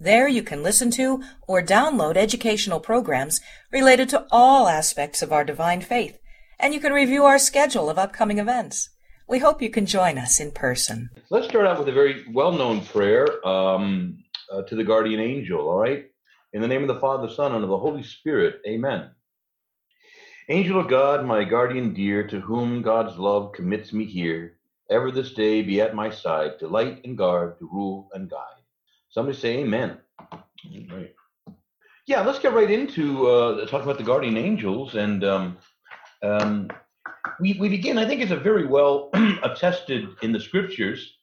There you can listen to or download educational programs related to all aspects of our divine faith, and you can review our schedule of upcoming events. We hope you can join us in person. Let's start out with a very well known prayer um, uh, to the guardian angel, all right? In the name of the Father, Son, and of the Holy Spirit, amen. Angel of God, my guardian dear, to whom God's love commits me here, ever this day be at my side, to light and guard, to rule and guide. Somebody say amen. Right. Yeah, let's get right into uh, talking about the guardian angels. And um, um, we, we begin, I think it's a very well attested in the scriptures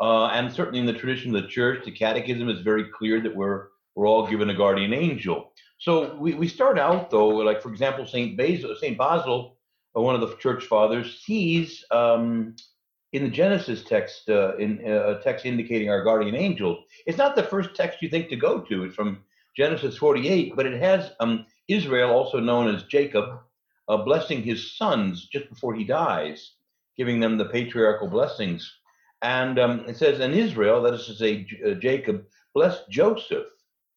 uh, and certainly in the tradition of the church. The catechism is very clear that we're, we're all given a guardian angel. So we, we start out, though, like, for example, St. Basil, St. Basil, uh, one of the church fathers, sees um, in the Genesis text, uh, in uh, a text indicating our guardian angels, it's not the first text you think to go to. It's from Genesis 48, but it has um, Israel, also known as Jacob, uh, blessing his sons just before he dies, giving them the patriarchal blessings. And um, it says, And Israel, that is to say, J- uh, Jacob, blessed Joseph,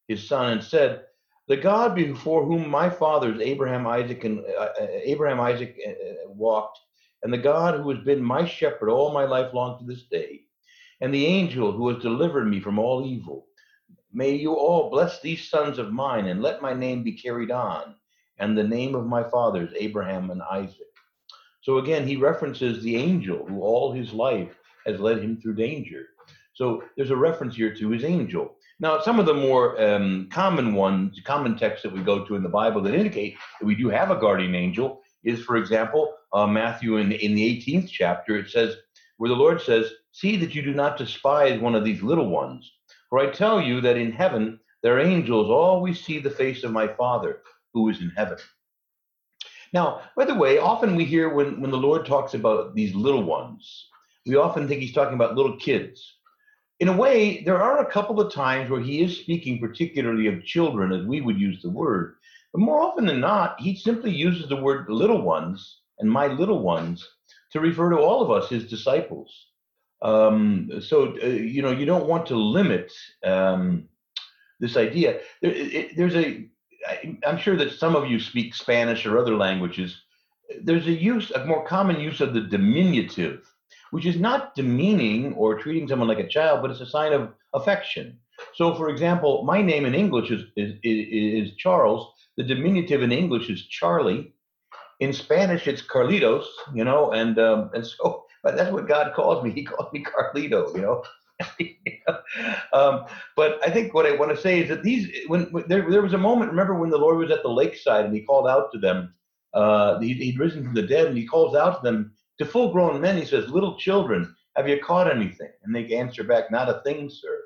his son, and said, The God before whom my fathers Abraham, Isaac, and uh, uh, Abraham, Isaac walked and the God who has been my shepherd all my life long to this day, and the angel who has delivered me from all evil. May you all bless these sons of mine, and let my name be carried on, and the name of my fathers, Abraham and Isaac. So again, he references the angel who all his life has led him through danger. So there's a reference here to his angel. Now, some of the more um, common ones, common texts that we go to in the Bible that indicate that we do have a guardian angel is, for example, uh, Matthew in, in the 18th chapter, it says, where the Lord says, See that you do not despise one of these little ones. For I tell you that in heaven their angels always see the face of my Father who is in heaven. Now, by the way, often we hear when, when the Lord talks about these little ones, we often think he's talking about little kids. In a way, there are a couple of times where he is speaking particularly of children, as we would use the word. But more often than not, he simply uses the word little ones and my little ones to refer to all of us, his disciples. Um, so, uh, you know, you don't want to limit um, this idea. There, it, there's a, I, I'm sure that some of you speak Spanish or other languages. There's a use, a more common use of the diminutive, which is not demeaning or treating someone like a child, but it's a sign of affection. So, for example, my name in English is, is, is Charles, the diminutive in English is Charlie. In Spanish, it's Carlitos, you know, and um, and so but that's what God calls me. He calls me Carlito, you know. um, but I think what I want to say is that these, when, when, there, there was a moment, remember when the Lord was at the lakeside and he called out to them, uh, he, he'd risen from the dead and he calls out to them, to full grown men, he says, Little children, have you caught anything? And they answer back, Not a thing, sir.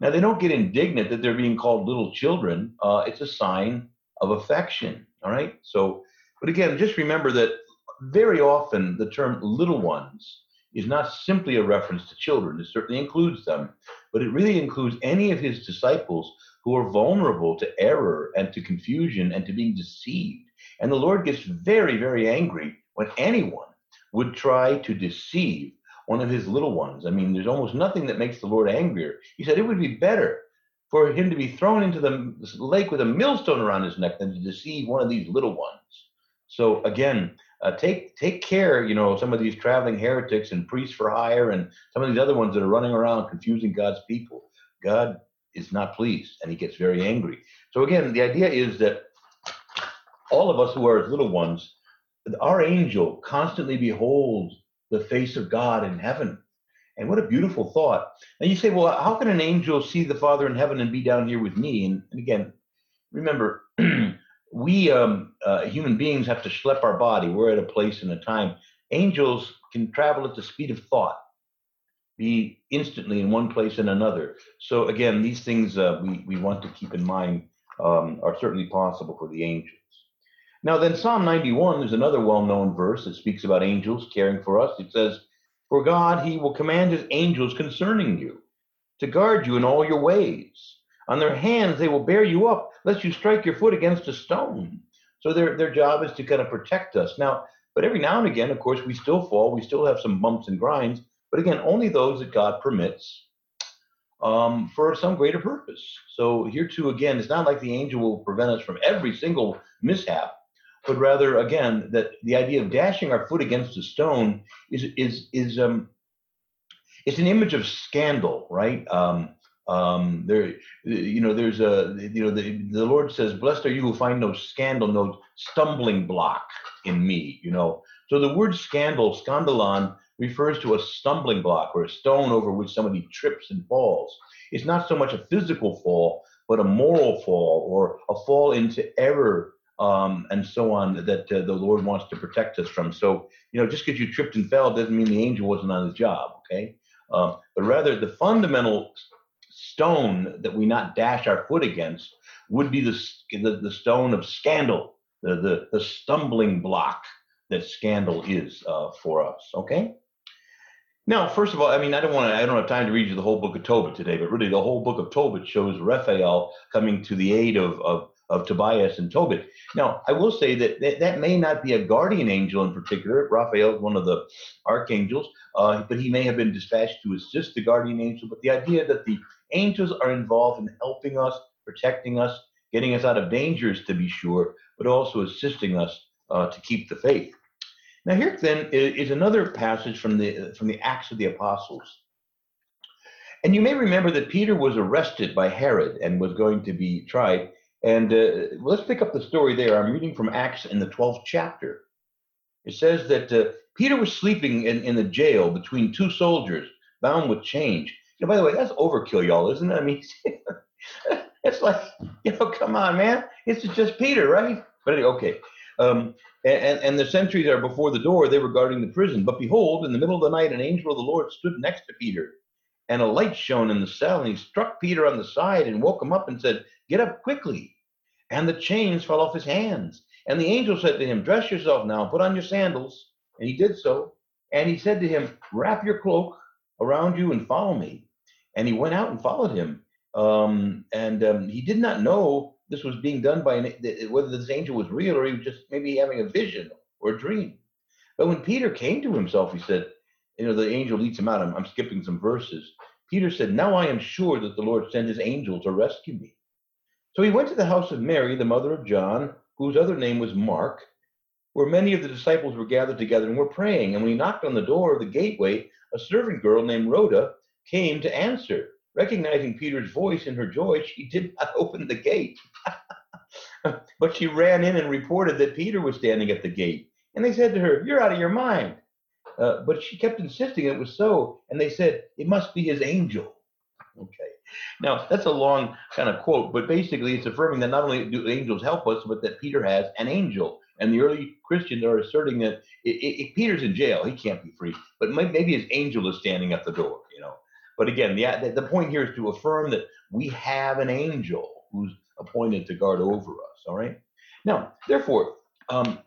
Now, they don't get indignant that they're being called little children. Uh, it's a sign of affection. All right. So, but again, just remember that very often the term little ones is not simply a reference to children. It certainly includes them, but it really includes any of his disciples who are vulnerable to error and to confusion and to being deceived. And the Lord gets very, very angry when anyone would try to deceive one of his little ones. I mean, there's almost nothing that makes the Lord angrier. He said it would be better for him to be thrown into the lake with a millstone around his neck than to deceive one of these little ones. So again, uh, take take care. You know, some of these traveling heretics and priests for hire, and some of these other ones that are running around confusing God's people. God is not pleased, and He gets very angry. So again, the idea is that all of us who are as little ones, our angel constantly beholds the face of God in heaven. And what a beautiful thought. And you say, well, how can an angel see the Father in heaven and be down here with me? And, and again, remember, we um, uh, human beings have to schlep our body. We're at a place and a time. Angels can travel at the speed of thought, be instantly in one place and another. So again, these things uh, we, we want to keep in mind um, are certainly possible for the angels. Now, then, Psalm 91 is another well known verse that speaks about angels caring for us. It says, For God, he will command his angels concerning you to guard you in all your ways. On their hands, they will bear you up, lest you strike your foot against a stone. So their, their job is to kind of protect us. Now, but every now and again, of course, we still fall. We still have some bumps and grinds. But again, only those that God permits um, for some greater purpose. So here too, again, it's not like the angel will prevent us from every single mishap, but rather, again, that the idea of dashing our foot against a stone is is is um, it's an image of scandal, right? Um, um, there, you know, there's a, you know, the, the Lord says, "Blessed are you who find no scandal, no stumbling block in me." You know, so the word scandal, scandalon, refers to a stumbling block or a stone over which somebody trips and falls. It's not so much a physical fall, but a moral fall or a fall into error um, and so on that uh, the Lord wants to protect us from. So, you know, just because you tripped and fell doesn't mean the angel wasn't on his job, okay? Um, but rather, the fundamental stone that we not dash our foot against would be the, the, the stone of scandal, the, the, the stumbling block that scandal is uh, for us, okay? Now, first of all, I mean, I don't want to, I don't have time to read you the whole book of Tobit today, but really the whole book of Tobit shows Raphael coming to the aid of, of, of Tobias and Tobit. Now, I will say that, that that may not be a guardian angel in particular. Raphael is one of the archangels, uh, but he may have been dispatched to assist the guardian angel. But the idea that the angels are involved in helping us, protecting us, getting us out of dangers to be sure, but also assisting us uh, to keep the faith. Now here then is another passage from the from the Acts of the Apostles. And you may remember that Peter was arrested by Herod and was going to be tried. And uh, let's pick up the story there. I'm reading from Acts in the 12th chapter. It says that uh, Peter was sleeping in, in the jail between two soldiers bound with chains. You know, by the way, that's overkill, y'all, isn't it? I mean, it's like, you know, come on, man. It's just Peter, right? But anyway, okay. Um, and, and the sentries are before the door, they were guarding the prison. But behold, in the middle of the night, an angel of the Lord stood next to Peter, and a light shone in the cell, and he struck Peter on the side and woke him up and said, Get up quickly. And the chains fell off his hands. And the angel said to him, Dress yourself now, put on your sandals. And he did so. And he said to him, Wrap your cloak around you and follow me. And he went out and followed him. Um, and um, he did not know this was being done by an, whether this angel was real or he was just maybe having a vision or a dream. But when Peter came to himself, he said, you know, the angel leads him out. I'm, I'm skipping some verses. Peter said, Now I am sure that the Lord sent his angel to rescue me. So he went to the house of Mary, the mother of John, whose other name was Mark, where many of the disciples were gathered together and were praying. And when he knocked on the door of the gateway, a servant girl named Rhoda came to answer. Recognizing Peter's voice in her joy, she did not open the gate. but she ran in and reported that Peter was standing at the gate. And they said to her, You're out of your mind. Uh, but she kept insisting it was so. And they said, It must be his angel. Okay. Now, that's a long kind of quote, but basically it's affirming that not only do angels help us, but that Peter has an angel. And the early Christians are asserting that if Peter's in jail, he can't be free, but maybe his angel is standing at the door, you know. But again, the, the point here is to affirm that we have an angel who's appointed to guard over us. All right. Now, therefore, um,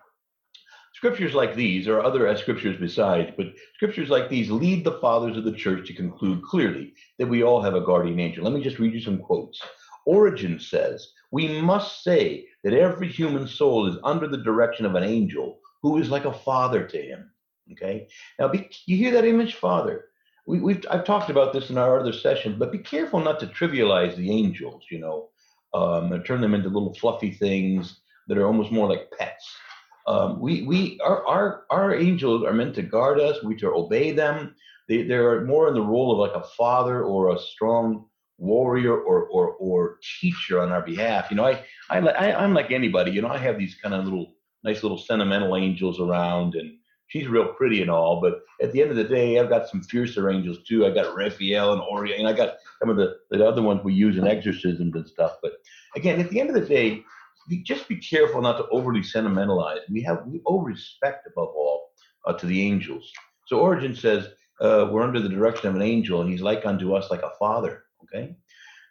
scriptures like these, or other scriptures besides, but scriptures like these lead the fathers of the church to conclude clearly that we all have a guardian angel. Let me just read you some quotes. Origen says, We must say that every human soul is under the direction of an angel who is like a father to him. Okay. Now, be, you hear that image, father? We, have I've talked about this in our other session, but be careful not to trivialize the angels. You know, um, and turn them into little fluffy things that are almost more like pets. Um, we we our, our our angels are meant to guard us. We to obey them. They they're more in the role of like a father or a strong warrior or or or teacher on our behalf. You know, I I, I I'm like anybody. You know, I have these kind of little nice little sentimental angels around and she's real pretty and all, but at the end of the day, I've got some fiercer angels too. I got Raphael and Orion, and I got some of the, the other ones we use in exorcisms and stuff. But again, at the end of the day, just be careful not to overly sentimentalize. We have we owe respect above all uh, to the angels. So Origen says uh, we're under the direction of an angel, and he's like unto us like a father. Okay.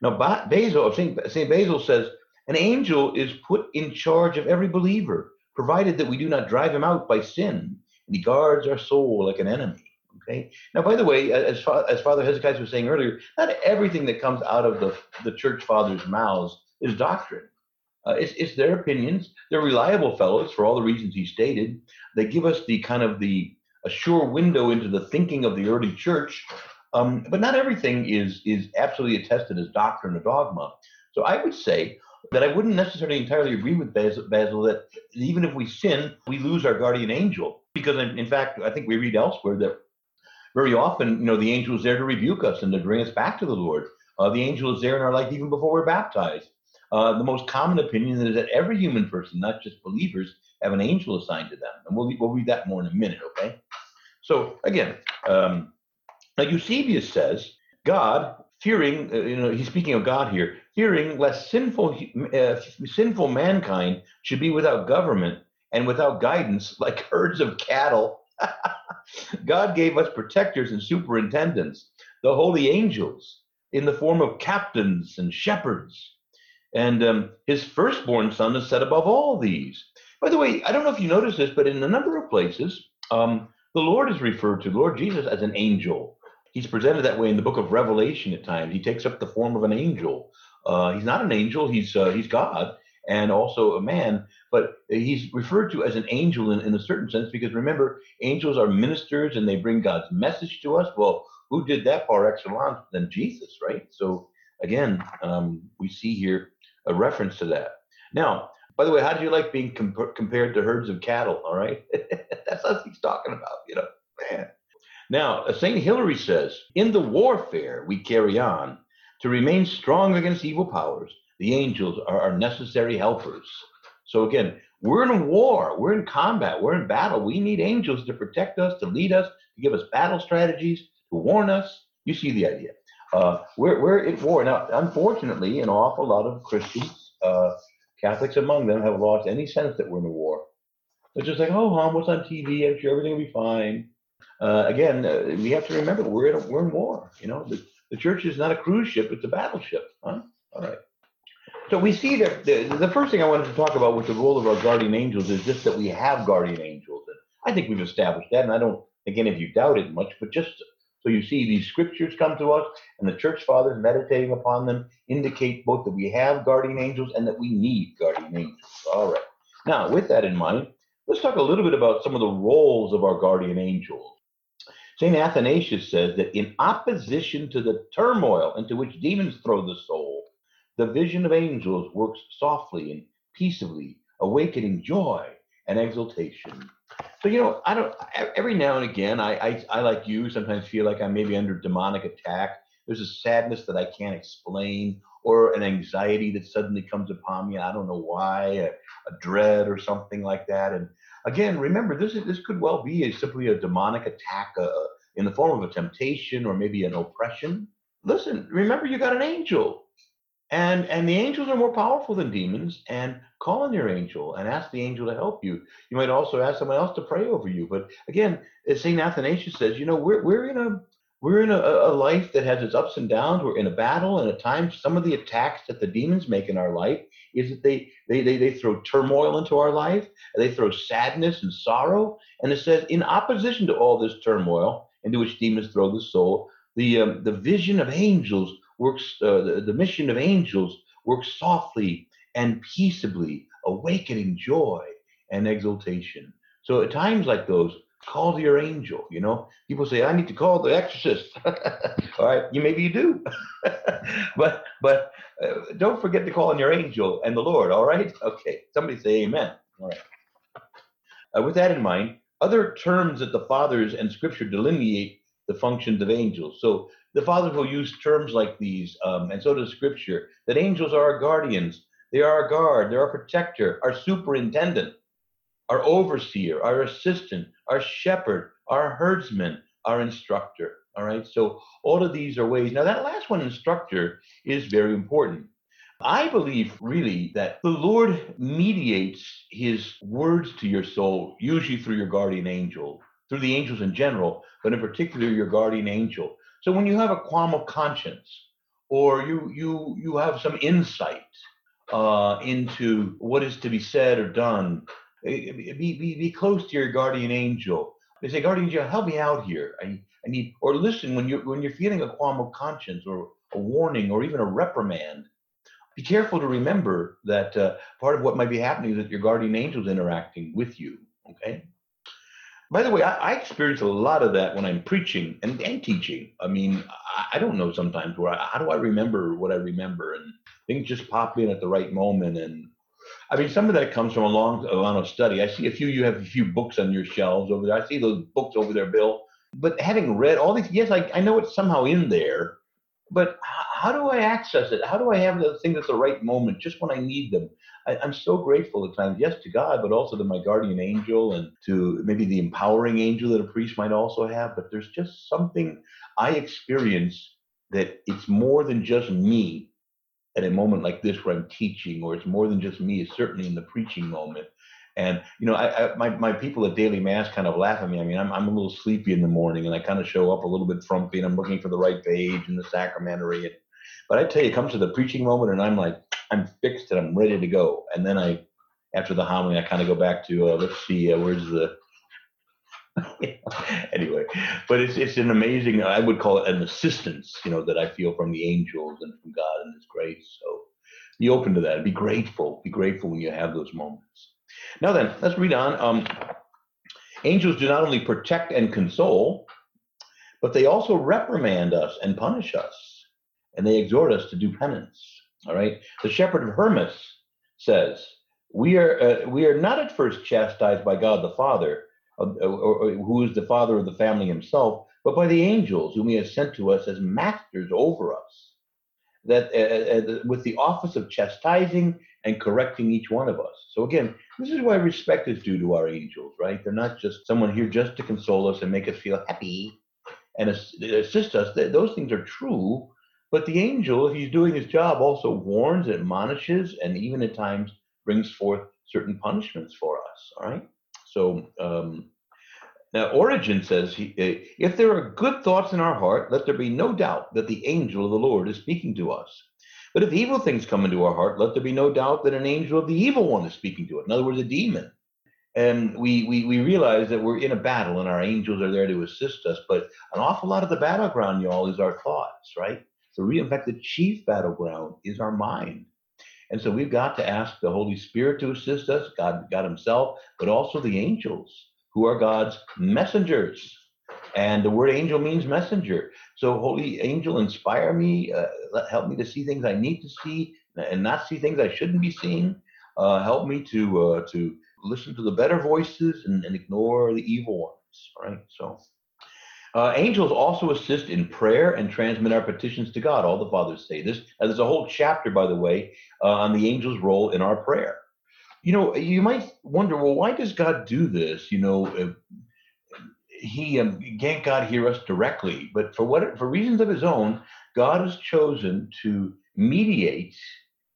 Now Basil, Saint Saint Basil says an angel is put in charge of every believer provided that we do not drive him out by sin, and he guards our soul like an enemy. Okay. Now, by the way, as, as Father Hezekias was saying earlier, not everything that comes out of the, the church fathers' mouths is doctrine. Uh, it's, it's their opinions. They're reliable fellows for all the reasons he stated. They give us the kind of the a sure window into the thinking of the early church. Um, but not everything is is absolutely attested as doctrine or dogma. So I would say that I wouldn't necessarily entirely agree with Basil, Basil that even if we sin, we lose our guardian angel. Because in, in fact, I think we read elsewhere that very often, you know, the angel is there to rebuke us and to bring us back to the Lord. Uh, the angel is there in our life even before we're baptized. Uh, the most common opinion is that every human person, not just believers, have an angel assigned to them. And we'll, we'll read that more in a minute, okay? So again, um, now Eusebius says, God, fearing, uh, you know, he's speaking of God here, fearing lest sinful, uh, sinful mankind should be without government and without guidance like herds of cattle. God gave us protectors and superintendents, the holy angels, in the form of captains and shepherds and um, his firstborn son is set above all these. By the way, I don't know if you noticed this, but in a number of places, um, the Lord is referred to, Lord Jesus, as an angel. He's presented that way in the book of Revelation at times. He takes up the form of an angel. Uh, he's not an angel, he's, uh, he's God and also a man, but he's referred to as an angel in, in a certain sense because remember, angels are ministers and they bring God's message to us. Well, who did that par excellence than Jesus, right? So again, um, we see here a reference to that. Now, by the way, how do you like being comp- compared to herds of cattle? All right, that's what he's talking about. You know, man. Now, Saint Hilary says, in the warfare we carry on to remain strong against evil powers. The angels are our necessary helpers. So again, we're in war, we're in combat, we're in battle. We need angels to protect us, to lead us, to give us battle strategies, to warn us. You see the idea. Uh, we're, we're at war. Now, unfortunately, an awful lot of Christians, uh, Catholics among them, have lost any sense that we're in a war. They're just like, oh, hon, what's on TV? I'm sure everything will be fine. Uh, again, uh, we have to remember we're in, a, we're in war. You know, the, the church is not a cruise ship, it's a battleship. Huh? All right. So we see that the, the first thing I wanted to talk about with the role of our guardian angels is just that we have guardian angels. And I think we've established that, and I don't think any of you doubt it much, but just so you see these scriptures come to us, and the church fathers meditating upon them indicate both that we have guardian angels and that we need guardian angels. All right. Now, with that in mind, let's talk a little bit about some of the roles of our guardian angels. St. Athanasius says that in opposition to the turmoil into which demons throw the soul, the vision of angels works softly and peaceably, awakening joy and exultation. So you know, I don't. Every now and again, I, I, I like you sometimes feel like I'm maybe under demonic attack. There's a sadness that I can't explain, or an anxiety that suddenly comes upon me. I don't know why, a, a dread or something like that. And again, remember, this is this could well be a, simply a demonic attack uh, in the form of a temptation or maybe an oppression. Listen, remember, you got an angel and and the angels are more powerful than demons. And call on your angel and ask the angel to help you. You might also ask someone else to pray over you. But again as st athanasius says you know we're, we're in a we're in a, a life that has its ups and downs. We're in a battle and at times some of the attacks that the demons make in our life is that they they they, they throw turmoil into our life. They throw sadness and sorrow. And it says in opposition to all this turmoil into which demons throw the soul the um, the vision of angels works, uh, the, the mission of angels works softly and peaceably, awakening joy and exultation. So at times like those, call to your angel. You know, people say, I need to call the exorcist. all right, you maybe you do, but but uh, don't forget to call on your angel and the Lord. All right, okay. Somebody say Amen. All right. Uh, with that in mind, other terms that the fathers and Scripture delineate the functions of angels. So the fathers will use terms like these, um, and so does Scripture, that angels are our guardians. They are our guard, they're our protector, our superintendent, our overseer, our assistant, our shepherd, our herdsman, our instructor. All right, so all of these are ways. Now, that last one, instructor, is very important. I believe really that the Lord mediates his words to your soul, usually through your guardian angel, through the angels in general, but in particular your guardian angel. So when you have a qualm of conscience, or you you you have some insight uh, into what is to be said or done, be, be, be close to your guardian angel. They say, guardian angel, help me out here. I, I need, or listen when you're when you're feeling a qualm of conscience or a warning or even a reprimand. Be careful to remember that uh, part of what might be happening is that your guardian angel is interacting with you. Okay. By the way, I, I, experience a lot of that when I'm preaching and, and teaching. I mean, I, I don't know sometimes where I, how do I remember what I remember, and things just pop in at the right moment. And I mean, some of that comes from a long amount of study. I see a few. You have a few books on your shelves over there. I see those books over there, Bill. But having read all these, yes, I, I know it's somehow in there, but how, do I access it? How do I have the things at the right moment, just when I need them? I, am so grateful at times, yes, to God, but also to my guardian angel and to maybe the empowering angel that a priest might also have. But there's just something I experience that it's more than just me at a moment like this where I'm teaching, or it's more than just me, certainly in the preaching moment. And you know, I, I, my my people at daily mass kind of laugh at me. I mean, I'm I'm a little sleepy in the morning, and I kind of show up a little bit frumpy, and I'm looking for the right page in the sacramentary. And, but I tell you, it comes to the preaching moment, and I'm like, I'm fixed, and I'm ready to go. And then I, after the homily, I kind of go back to uh, let's see, uh, where's the anyway, but it's it's an amazing. I would call it an assistance, you know, that I feel from the angels and from God and His grace. So be open to that. Be grateful. Be grateful when you have those moments. Now then, let's read on. Um, angels do not only protect and console, but they also reprimand us and punish us, and they exhort us to do penance. All right. The shepherd of Hermas says, "We are uh, we are not at first chastised by God the Father, uh, or, or, who is the Father of the family Himself, but by the angels whom He has sent to us as masters over us." That uh, uh, with the office of chastising and correcting each one of us. So again, this is why respect is due to our angels, right? They're not just someone here just to console us and make us feel happy and assist us. Those things are true, but the angel, if he's doing his job, also warns, admonishes, and even at times brings forth certain punishments for us. All right. So um, now Origen says, eh, if there are good thoughts in our heart, let there be no doubt that the angel of the Lord is speaking to us. But if evil things come into our heart, let there be no doubt that an angel of the evil one is speaking to it. In other words, a demon. And we, we, we realize that we're in a battle and our angels are there to assist us. But an awful lot of the battleground, y'all, is our thoughts, right? In fact, the chief battleground is our mind. And so we've got to ask the Holy Spirit to assist us, God, God Himself, but also the angels, who are God's messengers. And the word angel means messenger. So, Holy Angel, inspire me, uh, help me to see things I need to see and not see things I shouldn't be seeing. Uh, help me to uh, to listen to the better voices and, and ignore the evil ones. Right. So, uh, angels also assist in prayer and transmit our petitions to God. All the fathers say this. And there's a whole chapter, by the way, uh, on the angels' role in our prayer. You know, you might wonder, well, why does God do this? You know, he um, can't God hear us directly, but for what for reasons of his own, God has chosen to mediate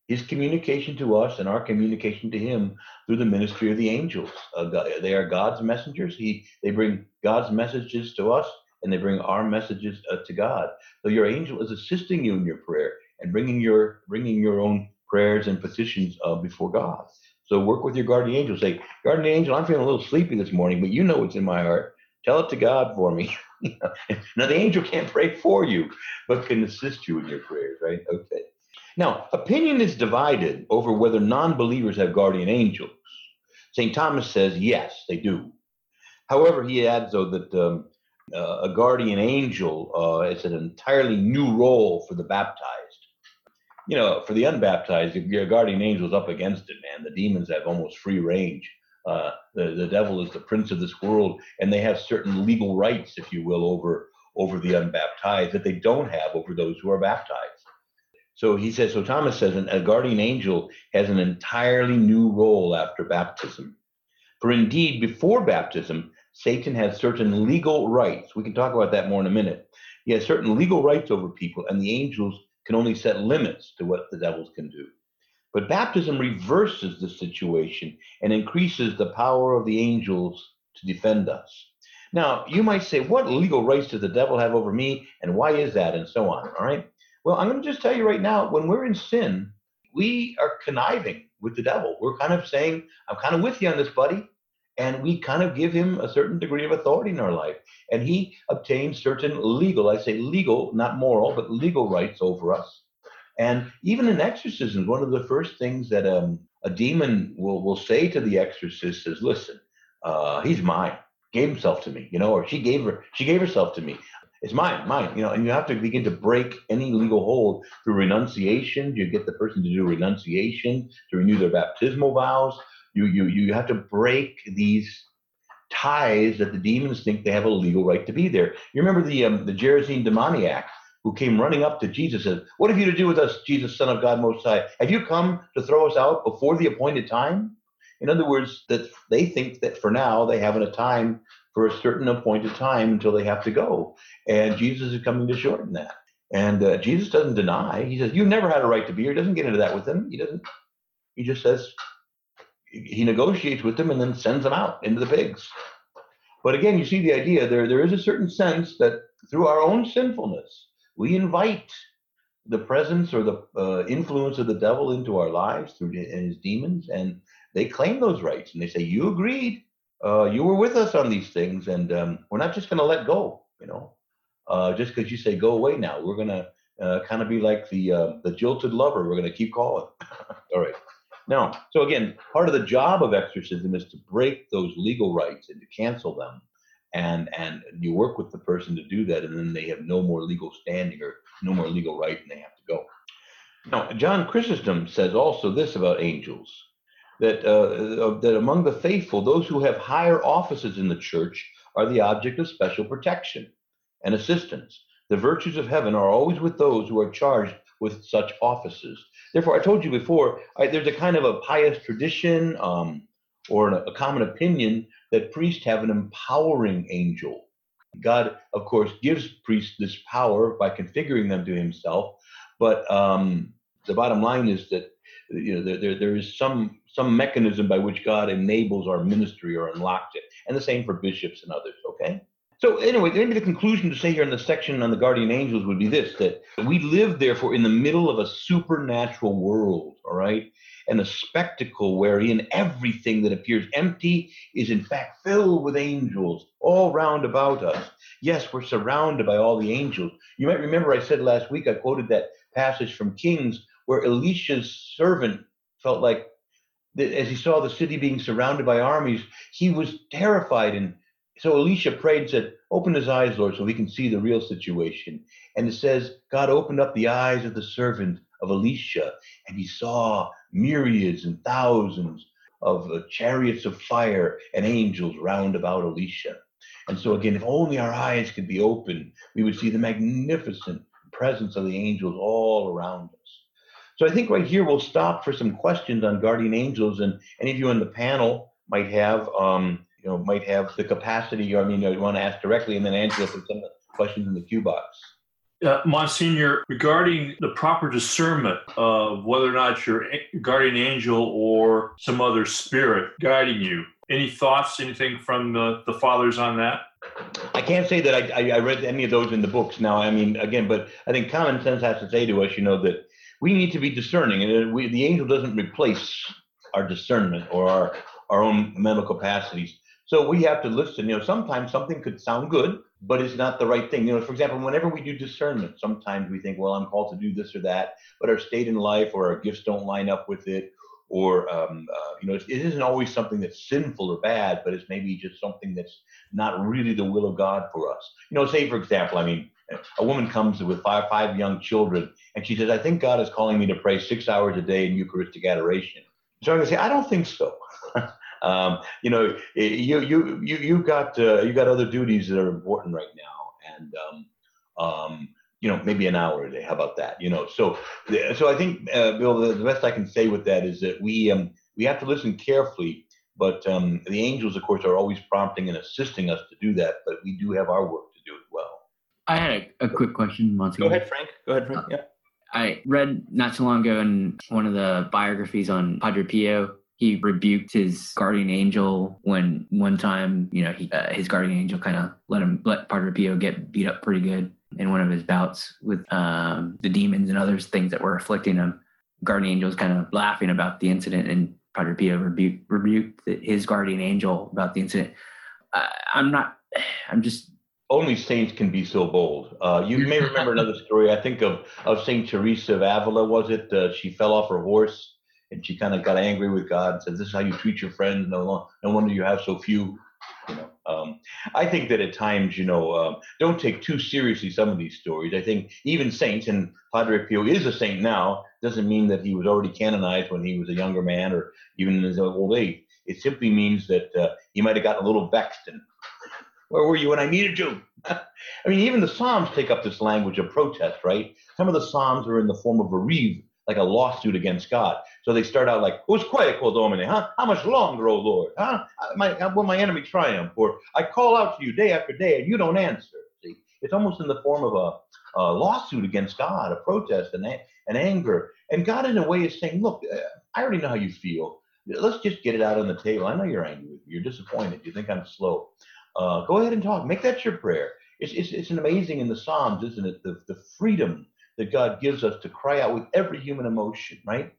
his communication to us and our communication to him through the ministry of the angels. Uh, they are God's messengers. He they bring God's messages to us and they bring our messages uh, to God. So your angel is assisting you in your prayer and bringing your bringing your own prayers and petitions uh, before God. So work with your guardian angel. Say, guardian angel, I'm feeling a little sleepy this morning, but you know what's in my heart. Tell it to God for me. now, the angel can't pray for you, but can assist you in your prayers, right? Okay. Now, opinion is divided over whether non believers have guardian angels. St. Thomas says yes, they do. However, he adds, though, that um, uh, a guardian angel uh, is an entirely new role for the baptized. You know, for the unbaptized, your guardian angel's up against it, man. The demons have almost free range. Uh, the, the devil is the prince of this world, and they have certain legal rights, if you will, over over the unbaptized that they don't have over those who are baptized. So he says, so Thomas says, a guardian angel has an entirely new role after baptism. For indeed, before baptism, Satan has certain legal rights. We can talk about that more in a minute. He has certain legal rights over people, and the angels can only set limits to what the devils can do. But baptism reverses the situation and increases the power of the angels to defend us. Now, you might say, what legal rights does the devil have over me, and why is that, and so on, all right? Well, I'm going to just tell you right now when we're in sin, we are conniving with the devil. We're kind of saying, I'm kind of with you on this, buddy. And we kind of give him a certain degree of authority in our life. And he obtains certain legal, I say legal, not moral, but legal rights over us. And even in exorcisms, one of the first things that um, a demon will, will say to the exorcist is, listen, uh, he's mine, gave himself to me, you know, or she gave her, she gave herself to me. It's mine, mine, you know, and you have to begin to break any legal hold through renunciation. You get the person to do renunciation, to renew their baptismal vows. You, you, you have to break these ties that the demons think they have a legal right to be there. You remember the um, the Gerasene demoniac who came running up to Jesus and said, What have you to do with us, Jesus, Son of God Most High? Have you come to throw us out before the appointed time? In other words, that they think that for now they have a time for a certain appointed time until they have to go. And Jesus is coming to shorten that. And uh, Jesus doesn't deny. He says, You never had a right to be here. He doesn't get into that with them. He doesn't. He just says, he negotiates with them and then sends them out into the pigs. But again, you see the idea there. There is a certain sense that through our own sinfulness, we invite the presence or the uh, influence of the devil into our lives through his demons, and they claim those rights and they say, "You agreed, uh, you were with us on these things, and um, we're not just going to let go." You know, uh, just because you say go away now, we're going to uh, kind of be like the uh, the jilted lover. We're going to keep calling. All right. Now, so again, part of the job of exorcism is to break those legal rights and to cancel them. And, and you work with the person to do that, and then they have no more legal standing or no more legal right, and they have to go. Now, John Chrysostom says also this about angels that, uh, that among the faithful, those who have higher offices in the church are the object of special protection and assistance. The virtues of heaven are always with those who are charged with such offices. Therefore, I told you before, I, there's a kind of a pious tradition um, or an, a common opinion that priests have an empowering angel. God, of course, gives priests this power by configuring them to Himself, but um, the bottom line is that you know there, there, there is some some mechanism by which God enables our ministry or unlocks it, and the same for bishops and others. Okay. So anyway, maybe the conclusion to say here in the section on the guardian angels would be this: that we live, therefore, in the middle of a supernatural world, all right, and a spectacle wherein everything that appears empty is in fact filled with angels all round about us. Yes, we're surrounded by all the angels. You might remember I said last week I quoted that passage from Kings where Elisha's servant felt like as he saw the city being surrounded by armies, he was terrified and so Elisha prayed and said, Open his eyes, Lord, so he can see the real situation. And it says, God opened up the eyes of the servant of Elisha, and he saw myriads and thousands of uh, chariots of fire and angels round about Elisha. And so, again, if only our eyes could be open, we would see the magnificent presence of the angels all around us. So, I think right here we'll stop for some questions on guardian angels, and any of you on the panel might have. Um, you know might have the capacity. I mean, you, know, you want to ask directly, and then Angela put some questions in the queue box. Uh, Monsignor, regarding the proper discernment of whether or not you're guardian angel or some other spirit guiding you, any thoughts, anything from the, the fathers on that? I can't say that I, I, read any of those in the books now. I mean, again, but I think common sense has to say to us, you know, that we need to be discerning, and we, the angel doesn't replace our discernment or our our own mental capacities. So we have to listen. You know, sometimes something could sound good, but it's not the right thing. You know, for example, whenever we do discernment, sometimes we think, well, I'm called to do this or that, but our state in life or our gifts don't line up with it, or um, uh, you know, it, isn't always something that's sinful or bad, but it's maybe just something that's not really the will of God for us. You know, say for example, I mean, a woman comes with five five young children, and she says, I think God is calling me to pray six hours a day in Eucharistic adoration. So I'm going to say, I don't think so. Um, you know, you you you you got uh, you got other duties that are important right now, and um, um, you know maybe an hour a day. How about that? You know, so so I think uh, Bill, the, the, best I can say with that is that we um, we have to listen carefully. But um, the angels, of course, are always prompting and assisting us to do that. But we do have our work to do as well. I had a, a quick question, Monty. Go ahead, Frank. Go ahead, Frank. Uh, yeah. I read not too long ago in one of the biographies on Padre Pio he rebuked his guardian angel when one time, you know, he, uh, his guardian angel kind of let him let Padre Pio get beat up pretty good in one of his bouts with um, the demons and other things that were afflicting him. guardian angel was kind of laughing about the incident, and Padre Pio rebuked, rebuked his guardian angel about the incident. I, I'm not. I'm just only saints can be so bold. Uh, you may remember another story. I think of of Saint Teresa of Avila. Was it? Uh, she fell off her horse and she kind of got angry with God and said, "This is how you treat your friends. No, no wonder you have so few." You know, um, I think that at times, you know, uh, don't take too seriously some of these stories. I think even saints, and Padre Pio is a saint now, doesn't mean that he was already canonized when he was a younger man or even in his old age. It simply means that uh, he might have gotten a little vexed and where were you when I needed you? I mean, even the Psalms take up this language of protest, right? Some of the Psalms are in the form of a reeve, like a lawsuit against God. So they start out like, Usque quo Domine? Huh? How much longer, O Lord? Huh? My, will my enemy triumph? Or I call out to you day after day and you don't answer. See, it's almost in the form of a, a lawsuit against God, a protest and, and anger. And God, in a way, is saying, Look, uh, I already know how you feel. Let's just get it out on the table. I know you're angry. You're disappointed. You think I'm slow. Uh, go ahead and talk. Make that your prayer. It's, it's, it's an amazing in the Psalms, isn't it? The, the freedom that God gives us to cry out with every human emotion, right?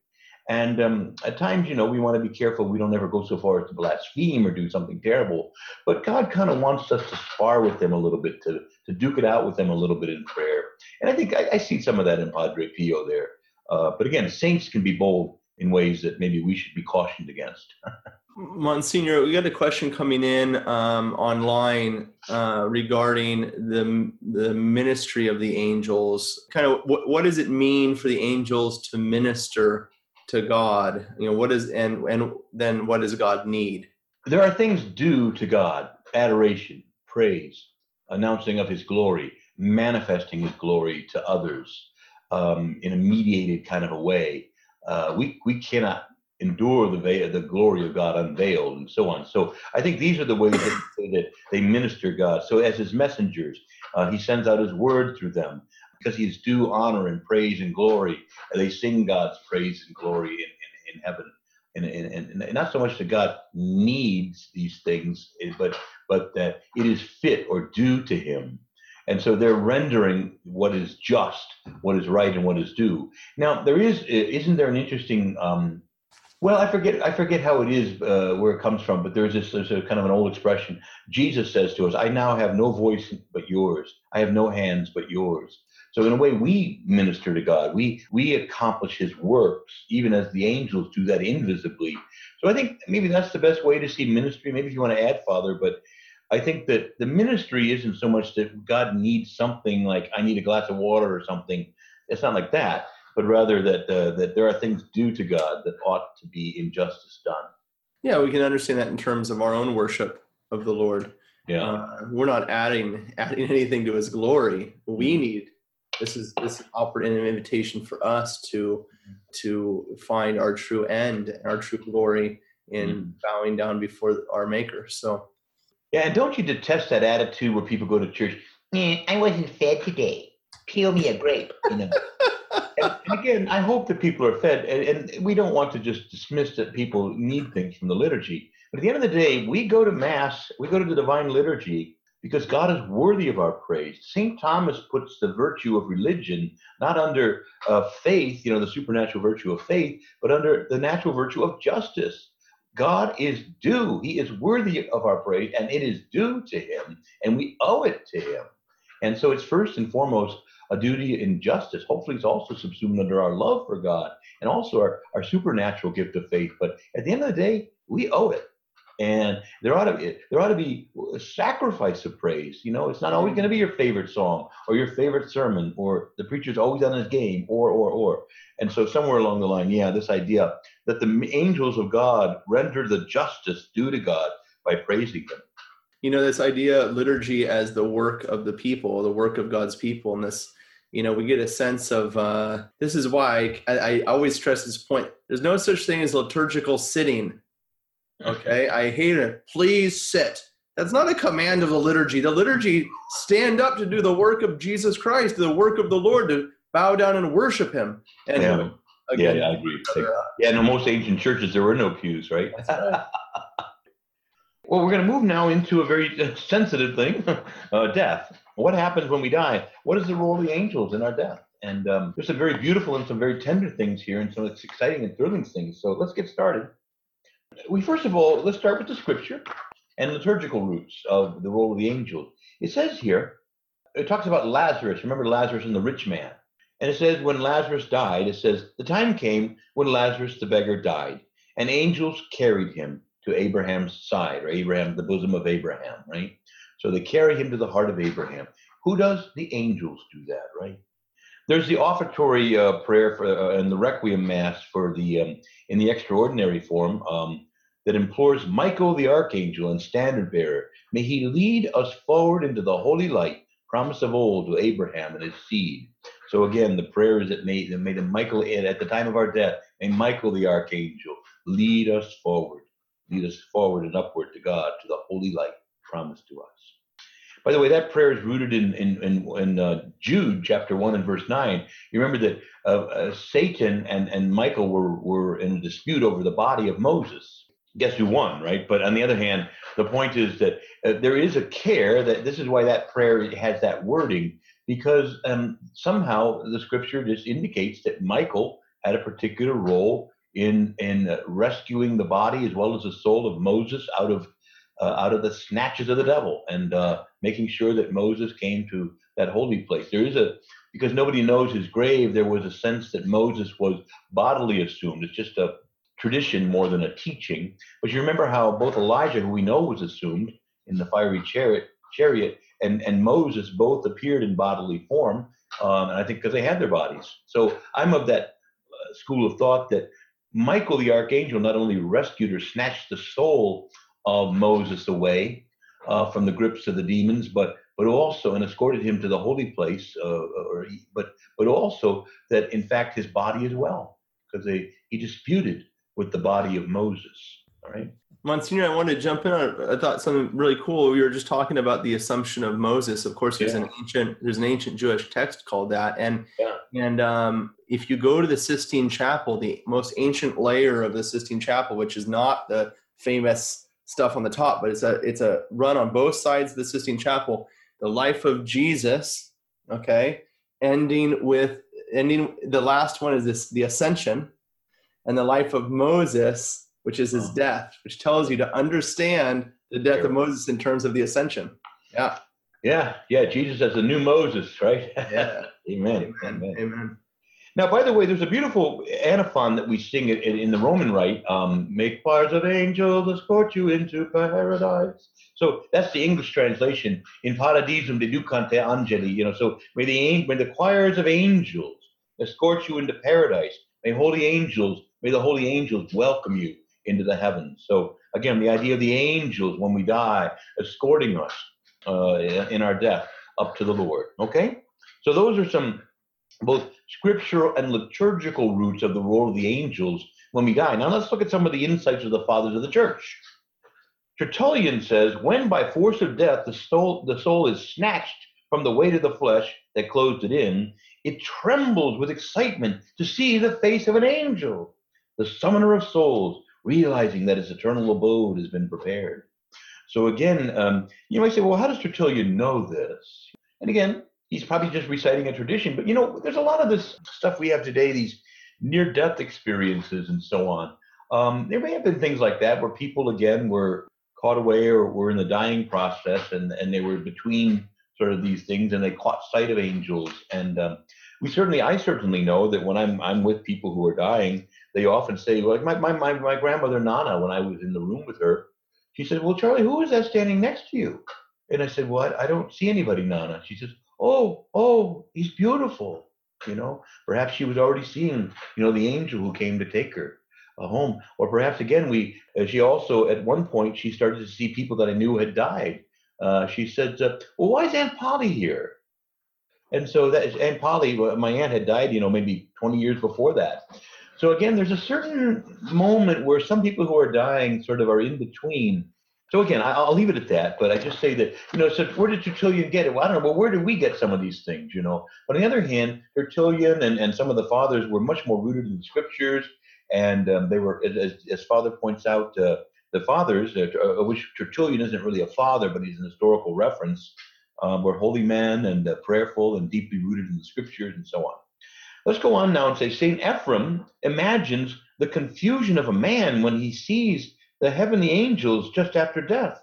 And um, at times, you know, we want to be careful we don't ever go so far as to blaspheme or do something terrible. But God kind of wants us to spar with them a little bit, to, to duke it out with them a little bit in prayer. And I think I, I see some of that in Padre Pio there. Uh, but again, saints can be bold in ways that maybe we should be cautioned against. Monsignor, we got a question coming in um, online uh, regarding the the ministry of the angels. Kind of, what, what does it mean for the angels to minister to God? You know, what is and and then what does God need? There are things due to God: adoration, praise, announcing of His glory, manifesting His glory to others um, in a mediated kind of a way. Uh, we we cannot endure the veil, the glory of God unveiled, and so on. So I think these are the ways that, that they minister God. So as His messengers, uh, He sends out His word through them because He is due honor and praise and glory. And they sing God's praise and glory in, in, in heaven. And, and, and, not so much that God needs these things, eh, but but that it is fit or due to Him. And so they're rendering what is just, what is right, and what is due. Now there is, isn't there an interesting um, well, I forget I forget how it is uh, where it comes from, but there's this there's a kind of an old expression. Jesus says to us, "I now have no voice but yours. I have no hands but yours." So in a way, we minister to God. We we accomplish His works, even as the angels do that invisibly. So I think maybe that's the best way to see ministry. Maybe if you want to add, Father, but I think that the ministry isn't so much that God needs something like I need a glass of water or something. It's not like that but rather that uh, that there are things due to God that ought to be in justice done. Yeah, we can understand that in terms of our own worship of the Lord. Yeah, uh, we're not adding adding anything to His glory. We mm-hmm. need this is this is offered an invitation for us to to find our true end and our true glory in mm. bowing down before our Maker. So. Yeah, and don't you detest that attitude where people go to church? Mm, I wasn't fed today. Peel me a grape, you know. and, again, I hope that people are fed, and, and, we don't want to just dismiss that people need things from the liturgy. But at the end of the day, we go to Mass, we go to the Divine Liturgy because God is worthy of our praise. St. Thomas puts the virtue of religion not under uh, faith, you know, the supernatural virtue of faith, but under the natural virtue of justice. God is due. He is worthy of our praise, and it is due to Him, and we owe it to Him. And so it's first and foremost a duty in justice. Hopefully, it's also subsumed under our love for God and also our, our supernatural gift of faith. But at the end of the day, we owe it. And there ought to be there ought to be a sacrifice of praise. You know, it's not always going to be your favorite song or your favorite sermon or the preacher's always on his game or or or. And so somewhere along the line, yeah, this idea that the angels of God render the justice due to God by praising them you know this idea of liturgy as the work of the people the work of god's people and this you know we get a sense of uh, this is why I, I always stress this point. There's no such thing as liturgical sitting. Okay. I hate it. Please sit. That's not a command of the liturgy. The liturgy stand up to do the work of jesus christ the work of the lord to bow down and worship him. And yeah, yeah, yeah i agree. yeah in most ancient churches there were no pews right, right. Well, we're going to move now into a very sensitive thing uh, death. What happens when we die? What is the role of the angels in our death? And um, there's some very beautiful and some very tender things here, and some exciting and thrilling things. So let's get started. We first of all let's start with the scripture and liturgical roots of the role of the angels. It says here, it talks about Lazarus. Remember Lazarus and the rich man. And it says, when Lazarus died, it says, the time came when Lazarus the beggar died, and angels carried him to Abraham's side, or Abraham, the bosom of Abraham, right? So they carry him to the heart of Abraham. Who does? The angels do that, right? There's the offertory uh, prayer for uh, and the requiem mass for the um, in the extraordinary form um, that implores Michael the archangel and standard bearer, may he lead us forward into the holy light, promise of old to Abraham and his seed. So again, the prayer is that made that made Michael at the time of our death, may Michael the archangel lead us forward, lead us forward and upward to God, to the holy light promised to us. By the way, that prayer is rooted in in in, in uh, Jude chapter one and verse nine. You remember that uh, uh, Satan and and Michael were were in a dispute over the body of Moses. Guess who won, right? But on the other hand, the point is that uh, there is a care that this is why that prayer has that wording because um, somehow the scripture just indicates that Michael had a particular role in in uh, rescuing the body as well as the soul of Moses out of uh, out of the snatches of the devil and uh, making sure that Moses came to that holy place. There is a, because nobody knows his grave, there was a sense that Moses was bodily assumed. It's just a tradition more than a teaching. But you remember how both Elijah, who we know was assumed in the fiery chariot, chariot and, and Moses both appeared in bodily form. Um, and I think because they had their bodies. So I'm of that uh, school of thought that Michael the archangel not only rescued or snatched the soul of Moses away uh, from the grips of the demons, but but also and escorted him to the holy place, uh, or but but also that in fact his body as well, because they he disputed with the body of Moses. All right. Monsignor, I wanted to jump in on. I thought something really cool. We were just talking about the Assumption of Moses. Of course, there's yeah. an ancient there's an ancient Jewish text called that, and yeah. and um, if you go to the Sistine Chapel, the most ancient layer of the Sistine Chapel, which is not the famous stuff on the top, but it's a it's a run on both sides of the Sistine Chapel. The life of Jesus, okay, ending with ending. The last one is this the Ascension, and the life of Moses, which is his death, which tells you to understand the death of Moses in terms of the Ascension. Yeah. Yeah, yeah, Jesus as the new Moses, right? Yeah. Amen. Amen. Amen. Now, by the way, there's a beautiful antiphon that we sing in, in the Roman Rite. Um, Make choirs of angels escort you into paradise. So that's the English translation. In Paradisum deducant te angeli. You know, so may the may the choirs of angels escort you into paradise. May holy angels, may the holy angels welcome you into the heavens. So again, the idea of the angels when we die, escorting us uh, in our death up to the Lord. Okay, so those are some both scriptural and liturgical roots of the role of the angels when we die. Now let's look at some of the insights of the fathers of the church. Tertullian says, when by force of death the soul, the soul is snatched from the weight of the flesh that closed it in, it trembles with excitement to see the face of an angel, the summoner of souls, realizing that his eternal abode has been prepared. So again, um, you might say, well, how does Tertullian know this? And again, he's probably just reciting a tradition. But you know, there's a lot of this stuff we have today, these near death experiences and so on. Um, there may have been things like that where people again were caught away or were in the dying process and, and they were between sort of these things and they caught sight of angels. And um, we certainly, I certainly know that when I'm, I'm with people who are dying, they often say, like my, my, my, my grandmother Nana, when I was in the room with her, she said, well, Charlie, who is that standing next to you? And I said, what? I don't see anybody, Nana. She says, oh, oh, he's beautiful. You know, perhaps she was already seeing, you know, the angel who came to take her uh, home. Or perhaps again, we, uh, she also, at one point, she started to see people that I knew had died. Uh, she said, uh, well, why is Aunt Polly here? And so that is Aunt Polly, my aunt had died, you know, maybe 20 years before that. So again, there's a certain moment where some people who are dying sort of are in between so again, I, will leave it at that. But I just say that you know, so where did Tertullian get it? Well, I don't know. Well, where did we get some of these things? You know. But on the other hand, Tertullian and, and some of the fathers were much more rooted in the scriptures, and um, they were, as, as Father points out, uh, the fathers, uh, uh, which Tertullian isn't really a father, but he's an historical reference, um, were holy men and uh, prayerful and deeply rooted in the scriptures and so on. Let's go on now and say St. Ephrem imagines the confusion of a man when he sees the heavenly angels just after death.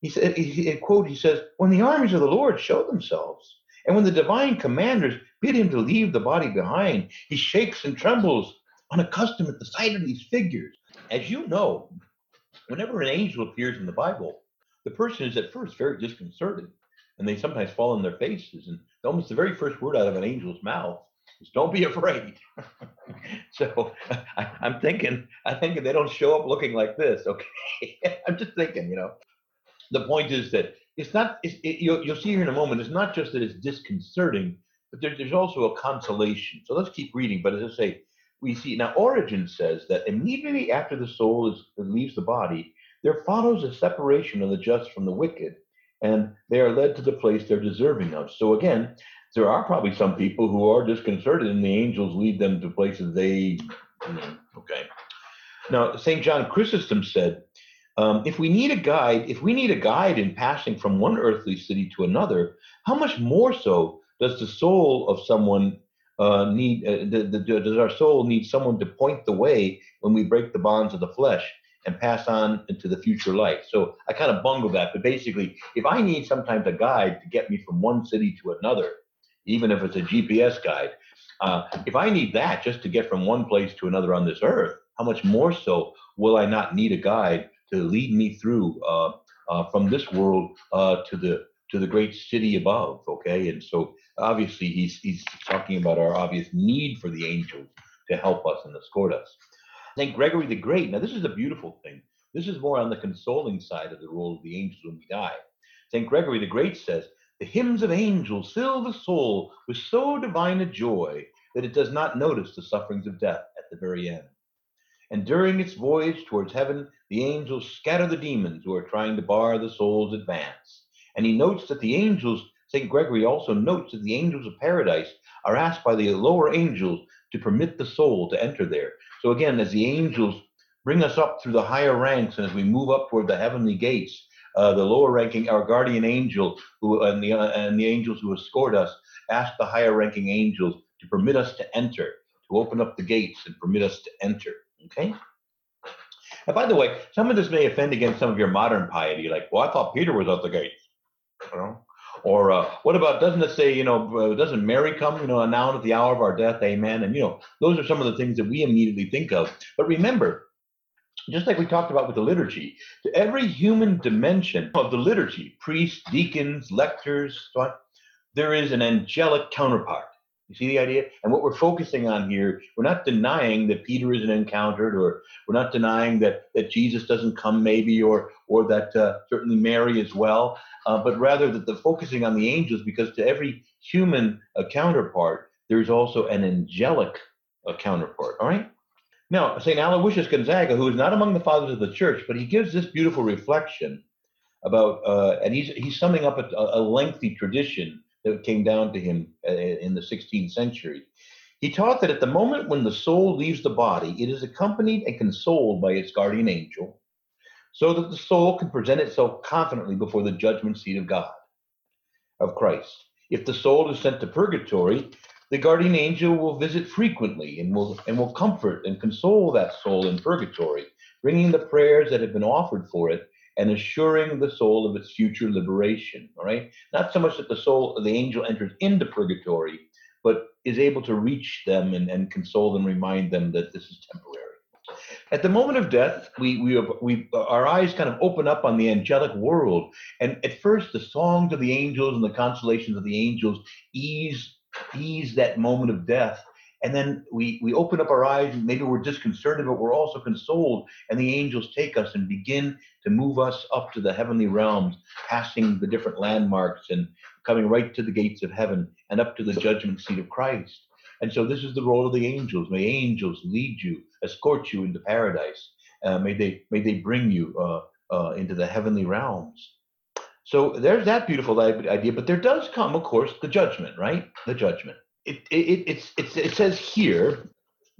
He said, he, quote, he says, when the armies of the Lord show themselves, and when the divine commanders bid him to leave the body behind, he shakes and trembles, unaccustomed at the sight of these figures. As you know, whenever an angel appears in the Bible, the person is at first very disconcerted, and they sometimes fall on their faces. And almost the very first word out of an angel's mouth is don't be afraid. so I, am thinking, I'm thinking they don't show up looking like this. Okay, I'm just thinking, you know. The point is that it's not. It's, it, you'll, you'll see here in a moment. It's not just that it's disconcerting, but there, there's also a consolation. So let's keep reading. But as I say, we see now. Origen says that immediately after the soul is leaves the body, there follows a separation of the just from the wicked, and they are led to the place they're deserving of. So again, there are probably some people who are disconcerted, and the angels lead them to places they. Okay. Now, St. John Chrysostom said, um, if we need a guide, if we need a guide in passing from one earthly city to another, how much more so does the soul of someone uh, need? Uh, the, the, does our soul need someone to point the way when we break the bonds of the flesh and pass on into the future life? So I kind of bungled that, but basically, if I need sometimes a guide to get me from one city to another, even if it's a GPS guide. Uh, if I need that just to get from one place to another on this earth, how much more so will I not need a guide to lead me through uh, uh, from this world uh, to the to the great city above? Okay, and so obviously he's he's talking about our obvious need for the angels to help us and escort us. Saint Gregory the Great. Now this is a beautiful thing. This is more on the consoling side of the role of the angels when we die. St. Gregory the Great says, the hymns of angels fill the soul with so divine a joy that it does not notice the sufferings of death at the very end. And during its voyage towards heaven, the angels scatter the demons who are trying to bar the soul's advance. And he notes that the angels, St. Gregory also notes that the angels of paradise are asked by the lower angels to permit the soul to enter there. So again, as the angels bring us up through the higher ranks and as we move up toward the heavenly gates, uh, the lower ranking, our guardian angel, who and the uh, and the angels who escort us, ask the higher ranking angels to permit us to enter, to open up the gates and permit us to enter. Okay. And by the way, some of this may offend against some of your modern piety, like, well, I thought Peter was at the gates. You know? Or uh, what about, doesn't it say, you know, uh, doesn't Mary come, you know, now at the hour of our death, amen? And, you know, those are some of the things that we immediately think of. But remember, just like we talked about with the liturgy, to every human dimension of the liturgy, priests, deacons, lectors, so on, there is an angelic counterpart. You see the idea? And what we're focusing on here, we're not denying that Peter isn't encountered, or we're not denying that, that Jesus doesn't come, maybe, or or that uh, certainly Mary as well, uh, but rather that the focusing on the angels, because to every human uh, counterpart, there's also an angelic uh, counterpart. All right. Now, St. Aloysius Gonzaga, who is not among the fathers of the church, but he gives this beautiful reflection about, uh, and he's, he's summing up a, a, lengthy tradition that came down to him uh, in the 16th century. He taught that at the moment when the soul leaves the body, it is accompanied and consoled by its guardian angel, so that the soul can present itself confidently before the judgment seat of God, of Christ. If the soul is sent to purgatory, the guardian angel will visit frequently and will and will comfort and console that soul in purgatory, bringing the prayers that have been offered for it and assuring the soul of its future liberation. All right, not so much that the soul of the angel enters into purgatory, but is able to reach them and, and console them, remind them that this is temporary. At the moment of death, we we we our eyes kind of open up on the angelic world, and at first the songs of the angels and the consolations of the angels ease ease that moment of death. And then we we open up our eyes and maybe we're disconcerted but we're also consoled and the angels take us and begin to move us up to the heavenly realms passing the different landmarks and coming right to the gates of heaven and up to the judgment seat of christ. And so this is the role of the angels. May angels lead you escort you into paradise. Uh, may they may they bring you uh, uh, into the heavenly realms so there's that beautiful idea, but there does come, of course, the judgment, right? The judgment. It, it, it's, it says here,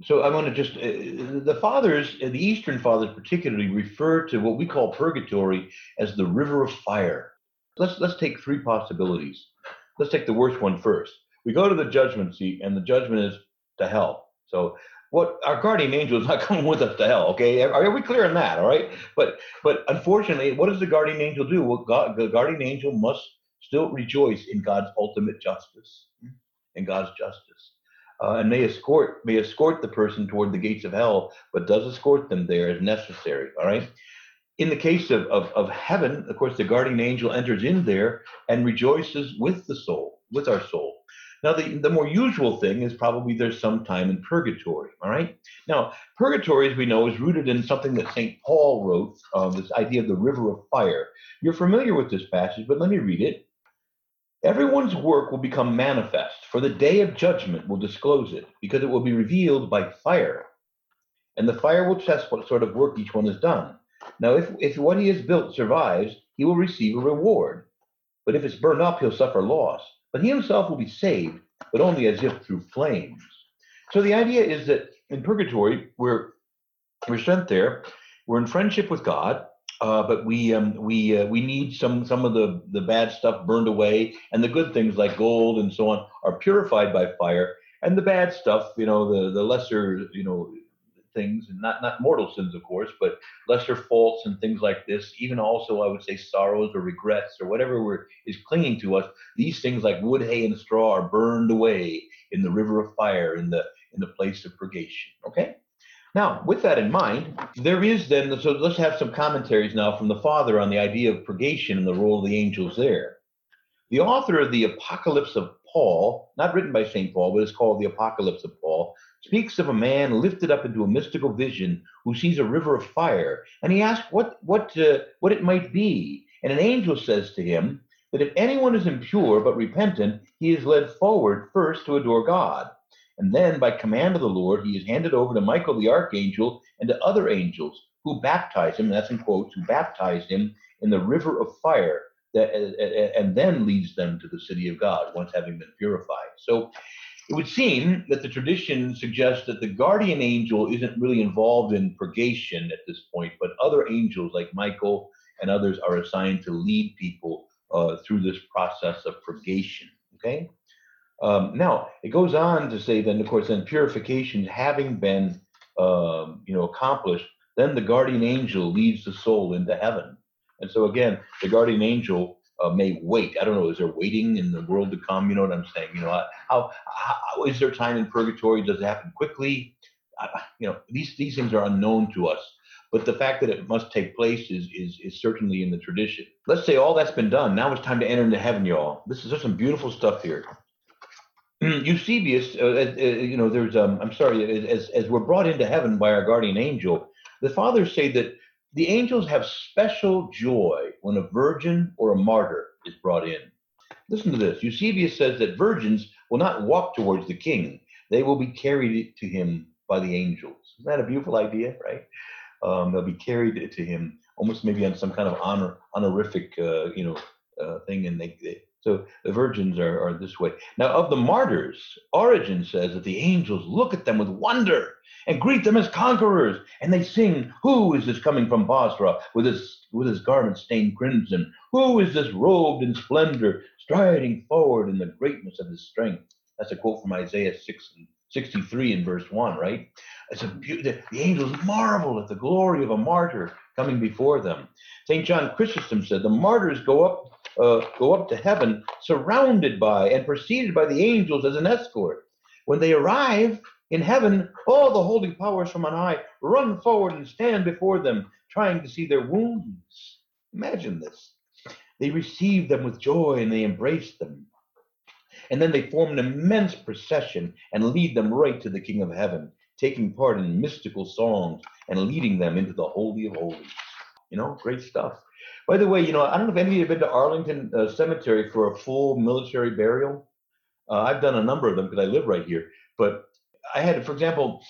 so I want to just, uh, the fathers, uh, the Eastern fathers particularly, refer to what we call purgatory as the river of fire. Let's, let's take three possibilities. Let's take the worst one first. We go to the judgment seat, and the judgment is to hell. So what our guardian angel is not coming with us to hell. Okay, are, are we clear on that? All right. But but unfortunately, what does the guardian angel do? Well, God, the guardian angel must still rejoice in God's ultimate justice, in God's justice, uh, and may escort may escort the person toward the gates of hell, but does escort them there as necessary. All right. In the case of, of, of heaven, of course, the guardian angel enters in there and rejoices with the soul, with our soul. Now, the, the more usual thing is probably there's some time in purgatory, all right? Now, purgatory, as we know, is rooted in something that St. Paul wrote, uh, this idea of the river of fire. You're familiar with this passage, but let me read it. Everyone's work will become manifest, for the day of judgment will disclose it, because it will be revealed by fire. And the fire will test what sort of work each one has done. Now, if, if what he has built survives, he will receive a reward. But if it's burned up, he'll suffer loss but he himself will be saved, but only as if through flames. So the idea is that in purgatory, we're we're sent there, we're in friendship with God, uh, but we um, we uh, we need some some of the the bad stuff burned away, and the good things like gold and so on are purified by fire, and the bad stuff, you know, the the lesser you know things, and not not mortal sins, of course, but lesser faults and things like this. Even also, I would say sorrows or regrets or whatever is clinging to us. These things like wood, hay, and straw are burned away in the river of fire in the in the place of purgation. Okay. Now, with that in mind, there is then, so let's have some commentaries now from the Father on the idea of purgation and the role of the angels there. The author of the Apocalypse of Paul, not written by St. Paul, but it's called the Apocalypse of Paul, speaks of a man lifted up into a mystical vision who sees a river of fire, and he asks what what uh, what it might be. And an angel says to him that if anyone is impure but repentant, he is led forward first to adore God, and then by command of the Lord, he is handed over to Michael the archangel and to other angels who baptize him. That's in quotes. Who baptize him in the river of fire. That, and then leads them to the city of God once having been purified. So it would seem that the tradition suggests that the guardian angel isn't really involved in purgation at this point, but other angels like Michael and others are assigned to lead people uh, through this process of purgation. Okay. Um, now it goes on to say, then of course, then purification having been, um, you know, accomplished, then the guardian angel leads the soul into heaven. And so again, the guardian angel uh, may wait. I don't know. Is there waiting in the world to come? You know what I'm saying? You know, how, how is there time in purgatory? Does it happen quickly? Uh, you know, these these things are unknown to us. But the fact that it must take place is is is certainly in the tradition. Let's say all that's been done. Now it's time to enter into heaven, y'all. This is just some beautiful stuff here. Eusebius, uh, uh, uh, you know, there's um, I'm sorry, as as we're brought into heaven by our guardian angel, the fathers say that the angels have special joy when a virgin or a martyr is brought in. Listen to this. Eusebius says that virgins will not walk towards the king, they will be carried to him by the angels. Isn't that a beautiful idea, right? Um, they'll be carried to him almost maybe on some kind of honor honorific uh, you know uh, thing and they, they, so the virgins are, are this way now of the martyrs Origen says that the angels look at them with wonder and greet them as conquerors. And they sing, Who is this coming from Bosra with his, with his garment stained crimson? Who is this robed in splendor, striding forward in the greatness of his strength? That's a quote from Isaiah 6 and 63 in verse 1, right? It's a the, the angels marvel at the glory of a martyr coming before them. St. John Chrysostom said, The martyrs go up uh, go up to heaven surrounded by and preceded by the angels as an escort. When they arrive, in heaven, all the holy powers from on high run forward and stand before them, trying to see their wounds. Imagine this. They receive them with joy and they embrace them. And then they form an immense procession and lead them right to the King of Heaven, taking part in mystical songs and leading them into the Holy of Holies. You know, great stuff. By the way, you know, I don't know if any of you have been to Arlington uh, Cemetery for a full military burial. Uh, I've done a number of them because I live right here. But I had, for example,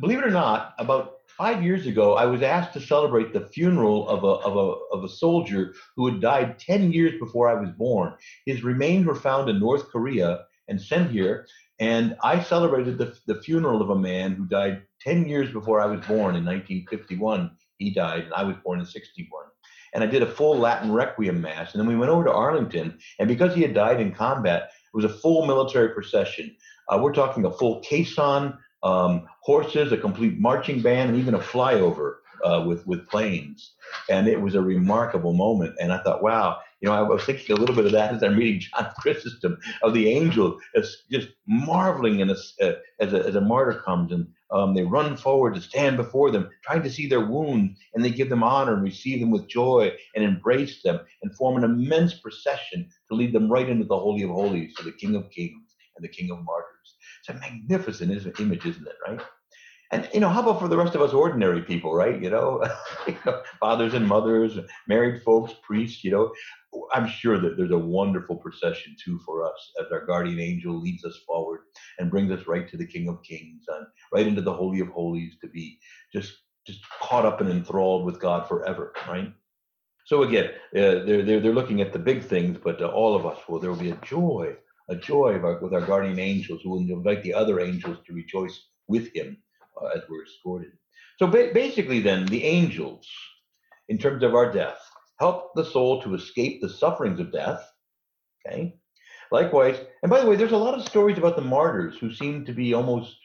believe it or not, about five years ago, I was asked to celebrate the funeral of a, of a, of a soldier who had died 10 years before I was born. His remains were found in North Korea and sent here. And I celebrated the, the funeral of a man who died 10 years before I was born in 1951. He died, and I was born in 61 and I did a full Latin Requiem Mass. And then we went over to Arlington, and because he had died in combat, it was a full military procession. Uh, we're talking a full caisson, um, horses, a complete marching band, and even a flyover uh, with with planes. And it was a remarkable moment. And I thought, wow, you know, I was thinking a little bit of that as I'm reading John Chrysostom of the angel as just marveling in a, uh, as, a, as a martyr comes and um, they run forward to stand before them, trying to see their wounds, and they give them honor and receive them with joy and embrace them and form an immense procession to lead them right into the Holy of Holies to the King of Kings and the King of Martyrs. It's a magnificent image, isn't it, right? And you know, how about for the rest of us ordinary people, right? You know, fathers and mothers, married folks, priests. You know, I'm sure that there's a wonderful procession too for us as our guardian angel leads us forward and brings us right to the King of Kings and right into the Holy of Holies to be just just caught up and enthralled with God forever, right? So again, uh, they're, they're they're looking at the big things, but uh, all of us will there will be a joy, a joy with our guardian angels who will invite the other angels to rejoice with him uh, as we're escorted. So ba- basically, then the angels, in terms of our death, help the soul to escape the sufferings of death. Okay. Likewise, and by the way, there's a lot of stories about the martyrs who seem to be almost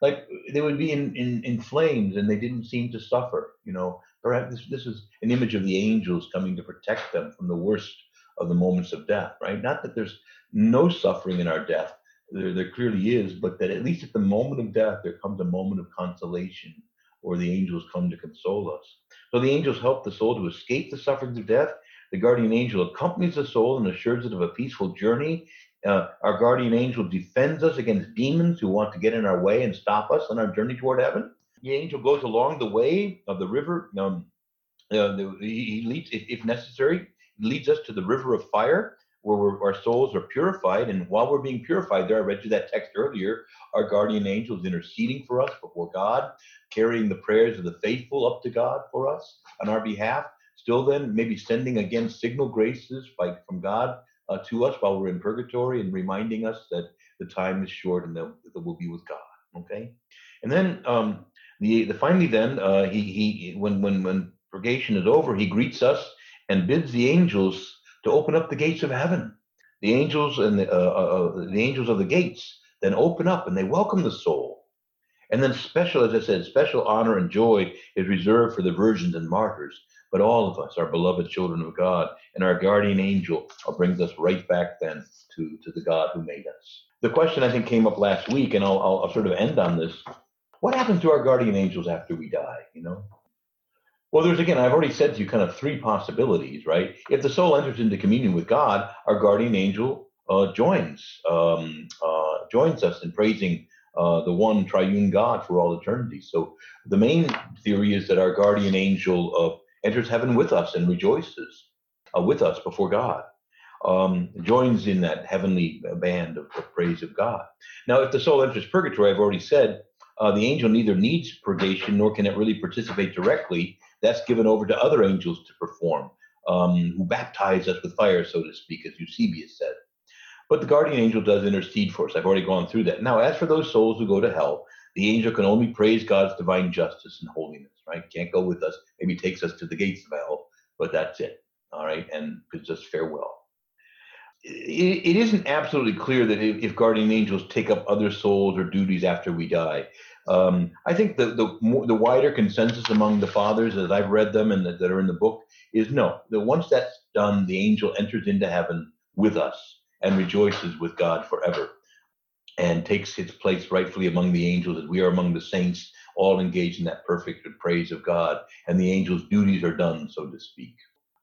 like they would be in, in, in flames and they didn't seem to suffer. You know, perhaps this, this is an image of the angels coming to protect them from the worst of the moments of death, right? Not that there's no suffering in our death, there, there clearly is, but that at least at the moment of death, there comes a moment of consolation or the angels come to console us. So the angels help the soul to escape the sufferings of death. The guardian angel accompanies the soul and assures it of a peaceful journey. Uh, our guardian angel defends us against demons who want to get in our way and stop us on our journey toward heaven. The angel goes along the way of the river. Um, uh, he leads, if necessary, leads us to the river of fire where our souls are purified. And while we're being purified, there I read you that text earlier, our guardian angel is interceding for us before God, carrying the prayers of the faithful up to God for us on our behalf. Still, then, maybe sending again signal graces by, from God uh, to us while we're in purgatory and reminding us that the time is short and that, that we'll be with God. Okay, and then um, the, the finally then uh, he he when when when purgation is over, he greets us and bids the angels to open up the gates of heaven. The angels and the, uh, uh, uh, the angels of the gates then open up and they welcome the soul. And then special, as I said, special honor and joy is reserved for the virgins and martyrs. But all of us are beloved children of God, and our guardian angel brings us right back then to, to the God who made us. The question I think came up last week, and I'll, I'll, I'll sort of end on this. What happens to our guardian angels after we die? You know, well, there's again, I've already said to you kind of three possibilities, right? If the soul enters into communion with God, our guardian angel uh, joins um, uh, joins us in praising uh, the one triune God for all eternity. So the main theory is that our guardian angel uh, enters heaven with us and rejoices uh, with us before God. Um, joins in that heavenly band of, of, praise of God. Now, if the soul enters purgatory, I've already said uh, the angel neither needs purgation nor can it really participate directly that's given over to other angels to perform, um, who baptize us with fire, so to speak, as Eusebius said. But the guardian angel does intercede for us. I've already gone through that. Now, as for those souls who go to hell, the angel can only praise God's divine justice and holiness, right? Can't go with us. Maybe takes us to the gates of hell, but that's it, all right? And bids us farewell. It, it isn't absolutely clear that if, if guardian angels take up other souls or duties after we die, um, I think the, the the wider consensus among the fathers, as I've read them and that, that are in the book, is no. That once that's done, the angel enters into heaven with us and rejoices with God forever, and takes its place rightfully among the angels, as we are among the saints, all engaged in that perfect praise of God, and the angels' duties are done, so to speak.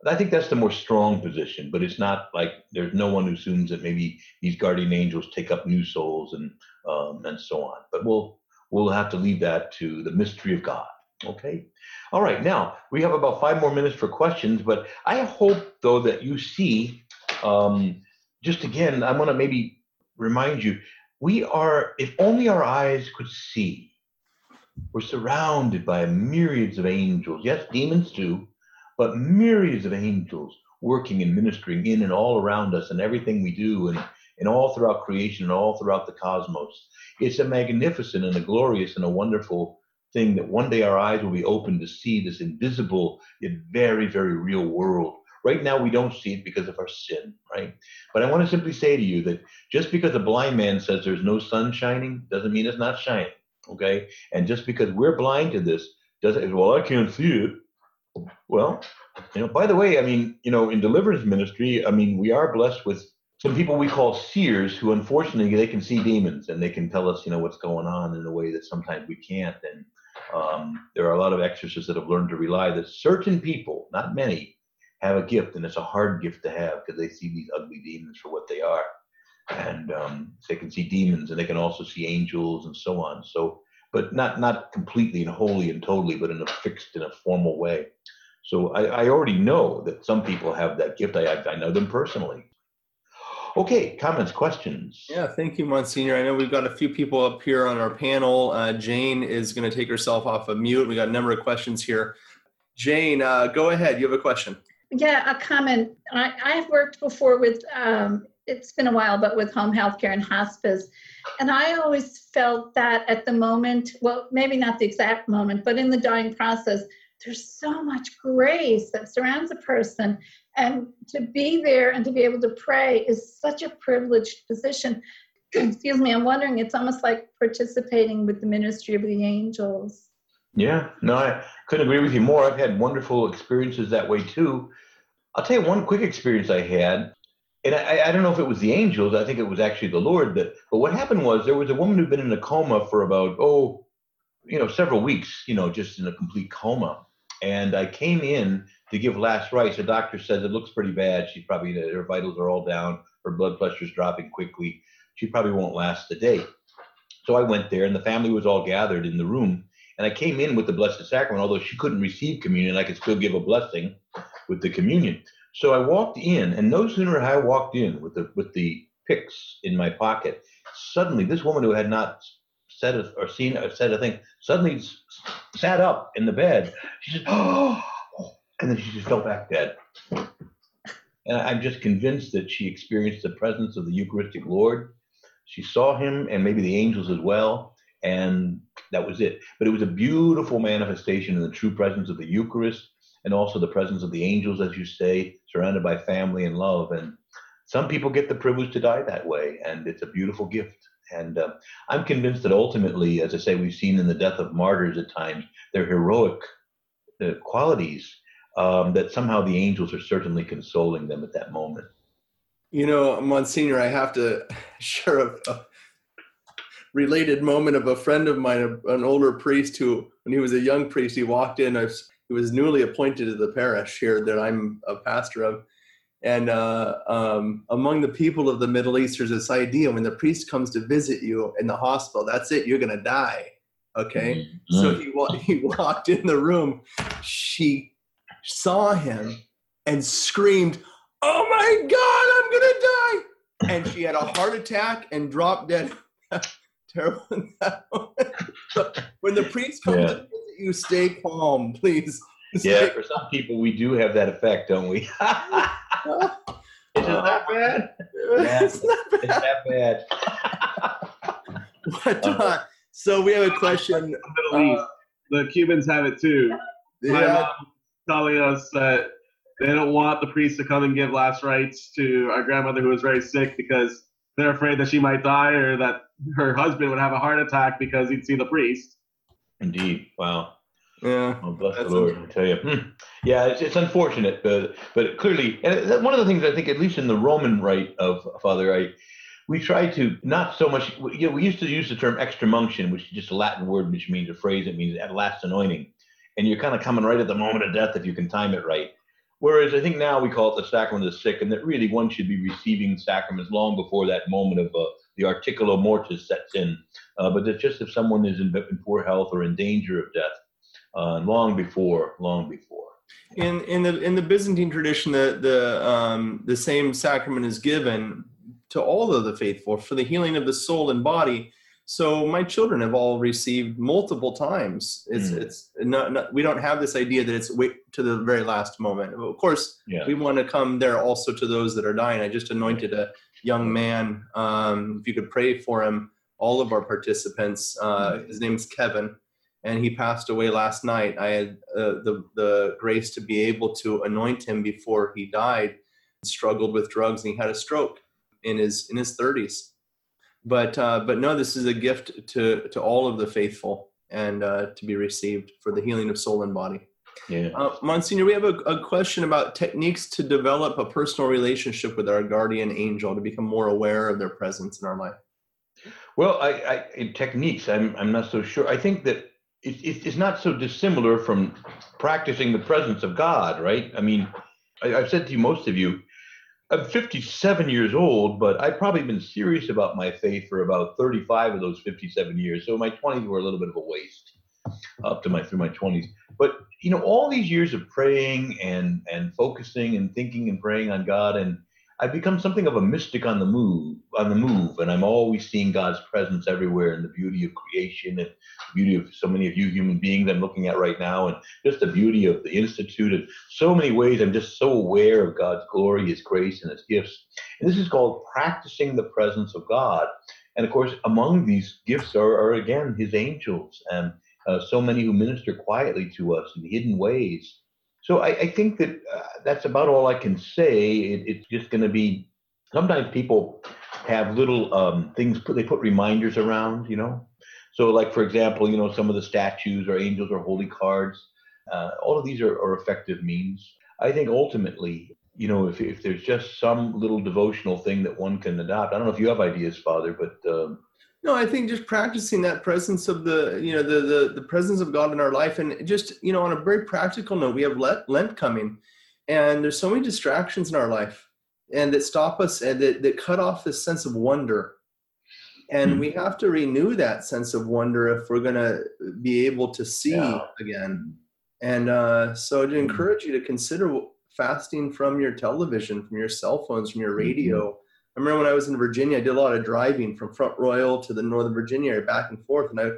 I think that's the more strong position, but it's not like there's no one who assumes that maybe these guardian angels take up new souls and um, and so on. But we'll we'll have to leave that to the mystery of God. Okay. All right. Now we have about five more minutes for questions, but I hope though that you see, um, just again, I want to maybe remind you, we are, if only our eyes could see, we're surrounded by myriads of angels. Yes, demons too, but myriads of angels working and ministering in and all around us and everything we do and, and all throughout creation and all throughout the cosmos. It's a magnificent and a glorious and a wonderful thing that one day our eyes will be open to see this invisible yet very, very real world Right now, we don't see it because of our sin, right? But I want to simply say to you that just because a blind man says there's no sun shining doesn't mean it's not shining, okay? And just because we're blind to this doesn't, well, I can't see it. Well, you know, by the way, I mean, you know, in deliverance ministry, I mean, we are blessed with some people we call seers who unfortunately they can see demons and they can tell us, you know, what's going on in a way that sometimes we can't. And um, there are a lot of exorcists that have learned to rely that certain people, not many, have a gift, and it's a hard gift to have because they see these ugly demons for what they are, and um, they can see demons, and they can also see angels and so on. So, but not not completely and wholly and totally, but in a fixed in a formal way. So I, I already know that some people have that gift. I I know them personally. Okay, comments, questions? Yeah, thank you, Monsignor. I know we've got a few people up here on our panel. Uh, Jane is going to take herself off of mute. We got a number of questions here. Jane, uh, go ahead. You have a question. Yeah, a comment. I, I've worked before with, um, it's been a while, but with home health care and hospice. And I always felt that at the moment, well, maybe not the exact moment, but in the dying process, there's so much grace that surrounds a person. And to be there and to be able to pray is such a privileged position. Excuse me, I'm wondering, it's almost like participating with the ministry of the angels. Yeah, no, I couldn't agree with you more. I've had wonderful experiences that way too. I'll tell you one quick experience I had, and I, I don't know if it was the angels. I think it was actually the Lord. That, but what happened was there was a woman who'd been in a coma for about oh, you know, several weeks. You know, just in a complete coma. And I came in to give last rites. The doctor says it looks pretty bad. She's probably her vitals are all down. Her blood pressure's dropping quickly. She probably won't last the day. So I went there, and the family was all gathered in the room. And I came in with the Blessed Sacrament, although she couldn't receive communion, I could still give a blessing with the communion. So I walked in, and no sooner had I walked in with the with the pyx in my pocket, suddenly this woman who had not said a, or seen or said a thing suddenly sat up in the bed. She said, "Oh," and then she just fell back dead. And I'm just convinced that she experienced the presence of the Eucharistic Lord. She saw him, and maybe the angels as well and that was it. But it was a beautiful manifestation in the true presence of the Eucharist and also the presence of the angels, as you say, surrounded by family and love. And some people get the privilege to die that way, and it's a beautiful gift. And uh, I'm convinced that ultimately, as I say, we've seen in the death of martyrs at times, their heroic uh, qualities, um, that somehow the angels are certainly consoling them at that moment. You know, Monsignor, I have to share a, a related moment of a friend of mine, an older priest who, when he was a young priest, he walked in. he was newly appointed to the parish here that I'm a pastor of. And uh, um, among the people of the Middle East, there's this idea when the priest comes to visit you in the hospital, that's it, you're going to die. Okay. Mm-hmm. So he, he walked in the room. She saw him and screamed, Oh my God, I'm going to die. And she had a heart attack and dropped dead terrible when the priest comes yeah. to visit you, stay calm, please. Stay yeah, for some people, we do have that effect, don't we? Is it that uh, bad? Yeah, it's not bad. It's that bad. what, uh, so we have a question. Middle East. Uh, the Cubans have it too. Yeah. telling us that they don't want the priest to come and give last rites to our grandmother who was very sick because they're afraid that she might die or that her husband would have a heart attack because he'd see the priest. Indeed. Wow. Yeah. Oh, bless the Lord, I tell you. Hmm. Yeah, it's, it's unfortunate, but but clearly, and one of the things I think, at least in the Roman rite of Father Rite, we try to not so much. You know, we used to use the term extreme unction, which is just a Latin word which means a phrase that means at last anointing, and you're kind of coming right at the moment of death if you can time it right. Whereas I think now we call it the sacrament of the sick, and that really one should be receiving sacraments long before that moment of uh, the articulo mortis sets in. Uh, but it's just if someone is in, in, poor health or in danger of death, uh, long before, long before. In in the in the Byzantine tradition, the the um, the same sacrament is given to all of the faithful for the healing of the soul and body. So my children have all received multiple times. It's mm. it's not, not, we don't have this idea that it's wait to the very last moment. Of course, yeah. we want to come there also to those that are dying. I just anointed a young man. Um, if you could pray for him, all of our participants. Uh, mm. his name's Kevin, and he passed away last night. I had uh, the the grace to be able to anoint him before he died. He struggled with drugs and he had a stroke in his in his 30s. But uh, but no, this is a gift to to all of the faithful and uh, to be received for the healing of soul and body. Yeah. Uh, Monsignor, we have a, a, question about techniques to develop a personal relationship with our guardian angel to become more aware of their presence in our life. Well, I, I in techniques, I'm I'm not so sure. I think that it, it, it's not so dissimilar from practicing the presence of God, right? I mean, I, I've said to you, most of you, I'm 57 years old, but I've probably been serious about my faith for about 35 of those 57 years. So my 20s were a little bit of a waste up to my through my 20s. But you know, all these years of praying and and focusing and thinking and praying on God and I've become something of a mystic on the move, on the move, and I'm always seeing God's presence everywhere and the beauty of creation and the beauty of so many of you human beings I'm looking at right now, and just the beauty of the institute. And so many ways, I'm just so aware of God's glory, His grace, and His gifts. And this is called practicing the presence of God. And of course, among these gifts are, are again His angels and uh, so many who minister quietly to us in hidden ways. So I, I think that uh, that's about all I can say. It, it's just going to be. Sometimes people have little um, things put they put reminders around, you know. So like for example, you know, some of the statues or angels or holy cards. Uh, all of these are, are effective means. I think ultimately, you know, if if there's just some little devotional thing that one can adopt. I don't know if you have ideas, Father, but um, no, I think just practicing that presence of the, you know, the the the presence of God in our life, and just you know, on a very practical note, we have Lent, Lent coming, and there's so many distractions in our life, and that stop us and that that cut off this sense of wonder, and mm-hmm. we have to renew that sense of wonder if we're going to be able to see yeah. again, and uh, so to hmm. encourage you to consider fasting from your television, from your cell phones, from your mm-hmm. radio. I remember when I was in Virginia, I did a lot of driving from Front Royal to the Northern Virginia area, back and forth, and I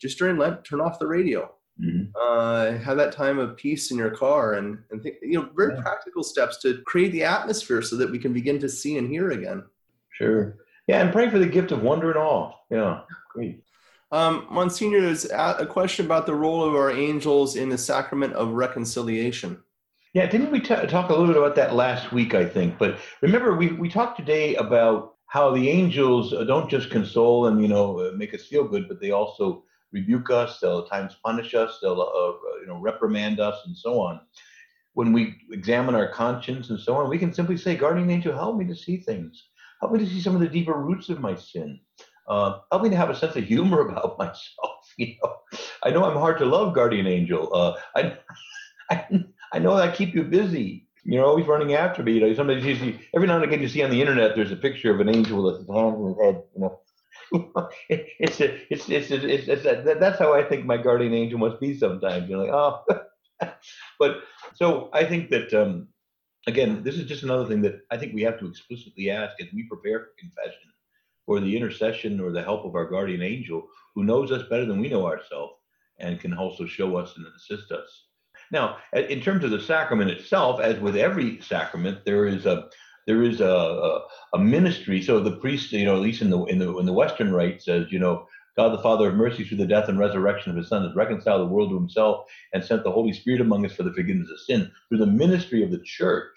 just during Lent turn off the radio. Mm-hmm. Uh, have that time of peace in your car, and and think, you know very yeah. practical steps to create the atmosphere so that we can begin to see and hear again. Sure. Yeah, and pray for the gift of wonder and awe. Yeah, great. Um, Monsignor, there's a question about the role of our angels in the sacrament of reconciliation. Yeah, didn't we t- talk a little bit about that last week? I think, but remember, we we talked today about how the angels uh, don't just console and you know uh, make us feel good, but they also rebuke us. They'll at times punish us. They'll uh, you know reprimand us and so on. When we examine our conscience and so on, we can simply say, "Guardian angel, help me to see things. Help me to see some of the deeper roots of my sin. Uh, help me to have a sense of humor about myself. You know, I know I'm hard to love, guardian angel. Uh, I, I I know I keep you busy. You're always running after me. You know, sometimes you see every now and again you see on the internet there's a picture of an angel with his head. You know, it's a, it's it's it's, it's a, that's how I think my guardian angel must be sometimes. You're like, oh, but so I think that um, again, this is just another thing that I think we have to explicitly ask as we prepare for confession, for the intercession or the help of our guardian angel, who knows us better than we know ourselves and can also show us and assist us. Now, in terms of the sacrament itself, as with every sacrament, there is a there is a, a, a ministry. So the priest, you know, at least in the in the in the Western rite, says, you know, God the Father of mercy through the death and resurrection of His Son has reconciled the world to Himself and sent the Holy Spirit among us for the forgiveness of sin through the ministry of the Church.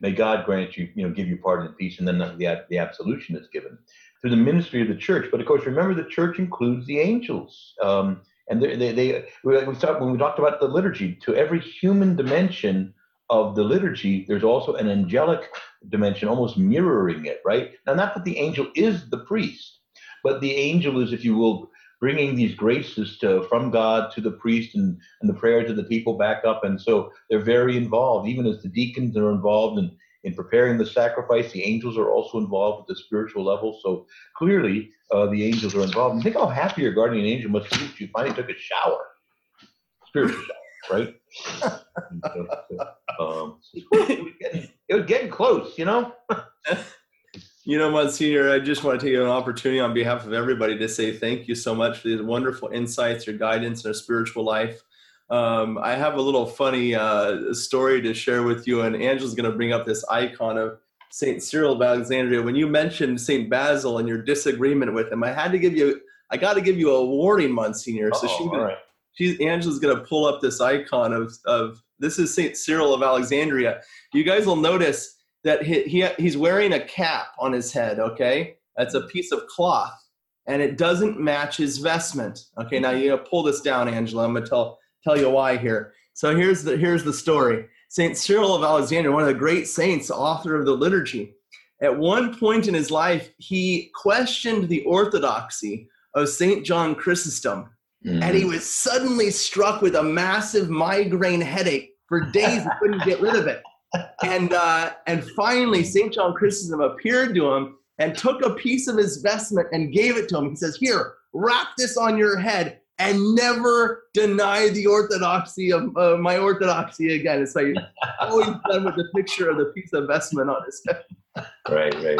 May God grant you, you know, give you pardon and peace, and then the, the absolution is given through the ministry of the Church. But of course, remember the Church includes the angels. Um, and they, they, they we talked when we talked about the liturgy to every human dimension of the liturgy there's also an angelic dimension almost mirroring it right? Now not that the angel is the priest but the angel is if you will bringing these graces to, from god to the priest and, and the prayers of the people back up. And so they're very involved even as the deacons are involved in in preparing the sacrifice. The angels are also involved at the spiritual level. So clearly, uh, the angels are involved. And think how happy your guardian angel must be if you finally took a shower, spiritual shower, right? um, it, was getting, it was getting close, you know. You know, Monsignor, I just want to take an opportunity on behalf of everybody to say thank you so much for these wonderful insights, your guidance in our spiritual life. Um, I have a little funny uh, story to share with you, and Angela's going to bring up this icon of Saint Cyril of Alexandria. When you mentioned Saint Basil and your disagreement with him, I had to give you, I got to give you a warning, Monsignor. So she's going right. she's Angela's gonna pull up this icon of of this is Saint Cyril of Alexandria. You guys will notice that he, he he's wearing a cap on his head. Okay, that's a piece of cloth, and it doesn't match his vestment. Okay, now you pull this down, Angela. I'm gonna tell tell you why here. So here's the here's the story. Saint Cyril of Alexandria, one of the great saints, author of the liturgy. At one point in his life, he questioned the orthodoxy of Saint John Chrysostom, mm. and he was suddenly struck with a massive migraine headache for days. he couldn't get rid of it, and uh, and finally, Saint John Chrysostom appeared to him and took a piece of his vestment and gave it to him. He says, "Here, wrap this on your head and never deny the orthodoxy of uh, my orthodoxy again. It's like always done with the picture of the piece of vestment on his head. Right, right.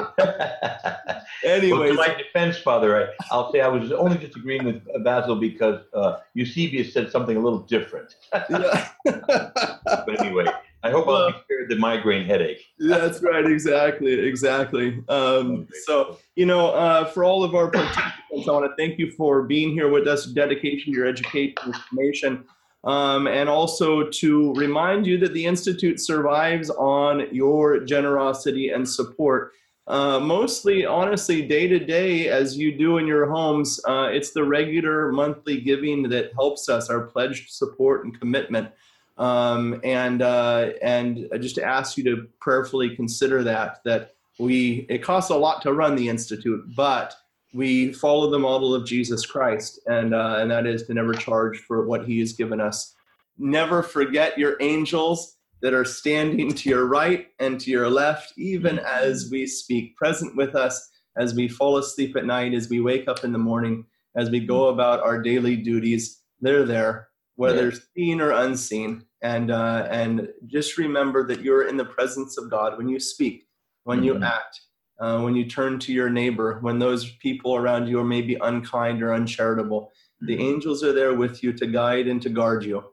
Anyway, well, my defense, Father, I, will say I was only disagreeing with Basil because uh, Eusebius said something a little different. but anyway, I hope I'll be spared the migraine headache. That's right, exactly, exactly. Um, so, you know, uh, for all of our participants, I want to thank you for being here with us, dedication your education information, um, and also to remind you that the Institute survives on your generosity and support. Uh, mostly, honestly, day to day, as you do in your homes, uh, it's the regular monthly giving that helps us, our pledged support and commitment. Um, and uh, and just ask you to prayerfully consider that that we it costs a lot to run the institute, but we follow the model of Jesus Christ, and uh, and that is to never charge for what He has given us. Never forget your angels that are standing to your right and to your left, even as we speak, present with us as we fall asleep at night, as we wake up in the morning, as we go about our daily duties. They're there, whether yeah. seen or unseen and uh, and just remember that you're in the presence of God when you speak, when mm-hmm. you act, uh, when you turn to your neighbor, when those people around you are maybe unkind or uncharitable. Mm-hmm. The angels are there with you to guide and to guard you.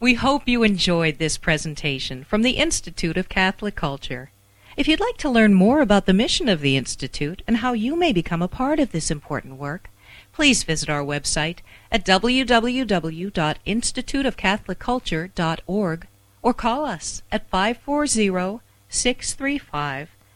We hope you enjoyed this presentation from the Institute of Catholic Culture. If you'd like to learn more about the mission of the Institute and how you may become a part of this important work, please visit our website at www.instituteofcatholicculture.org or call us at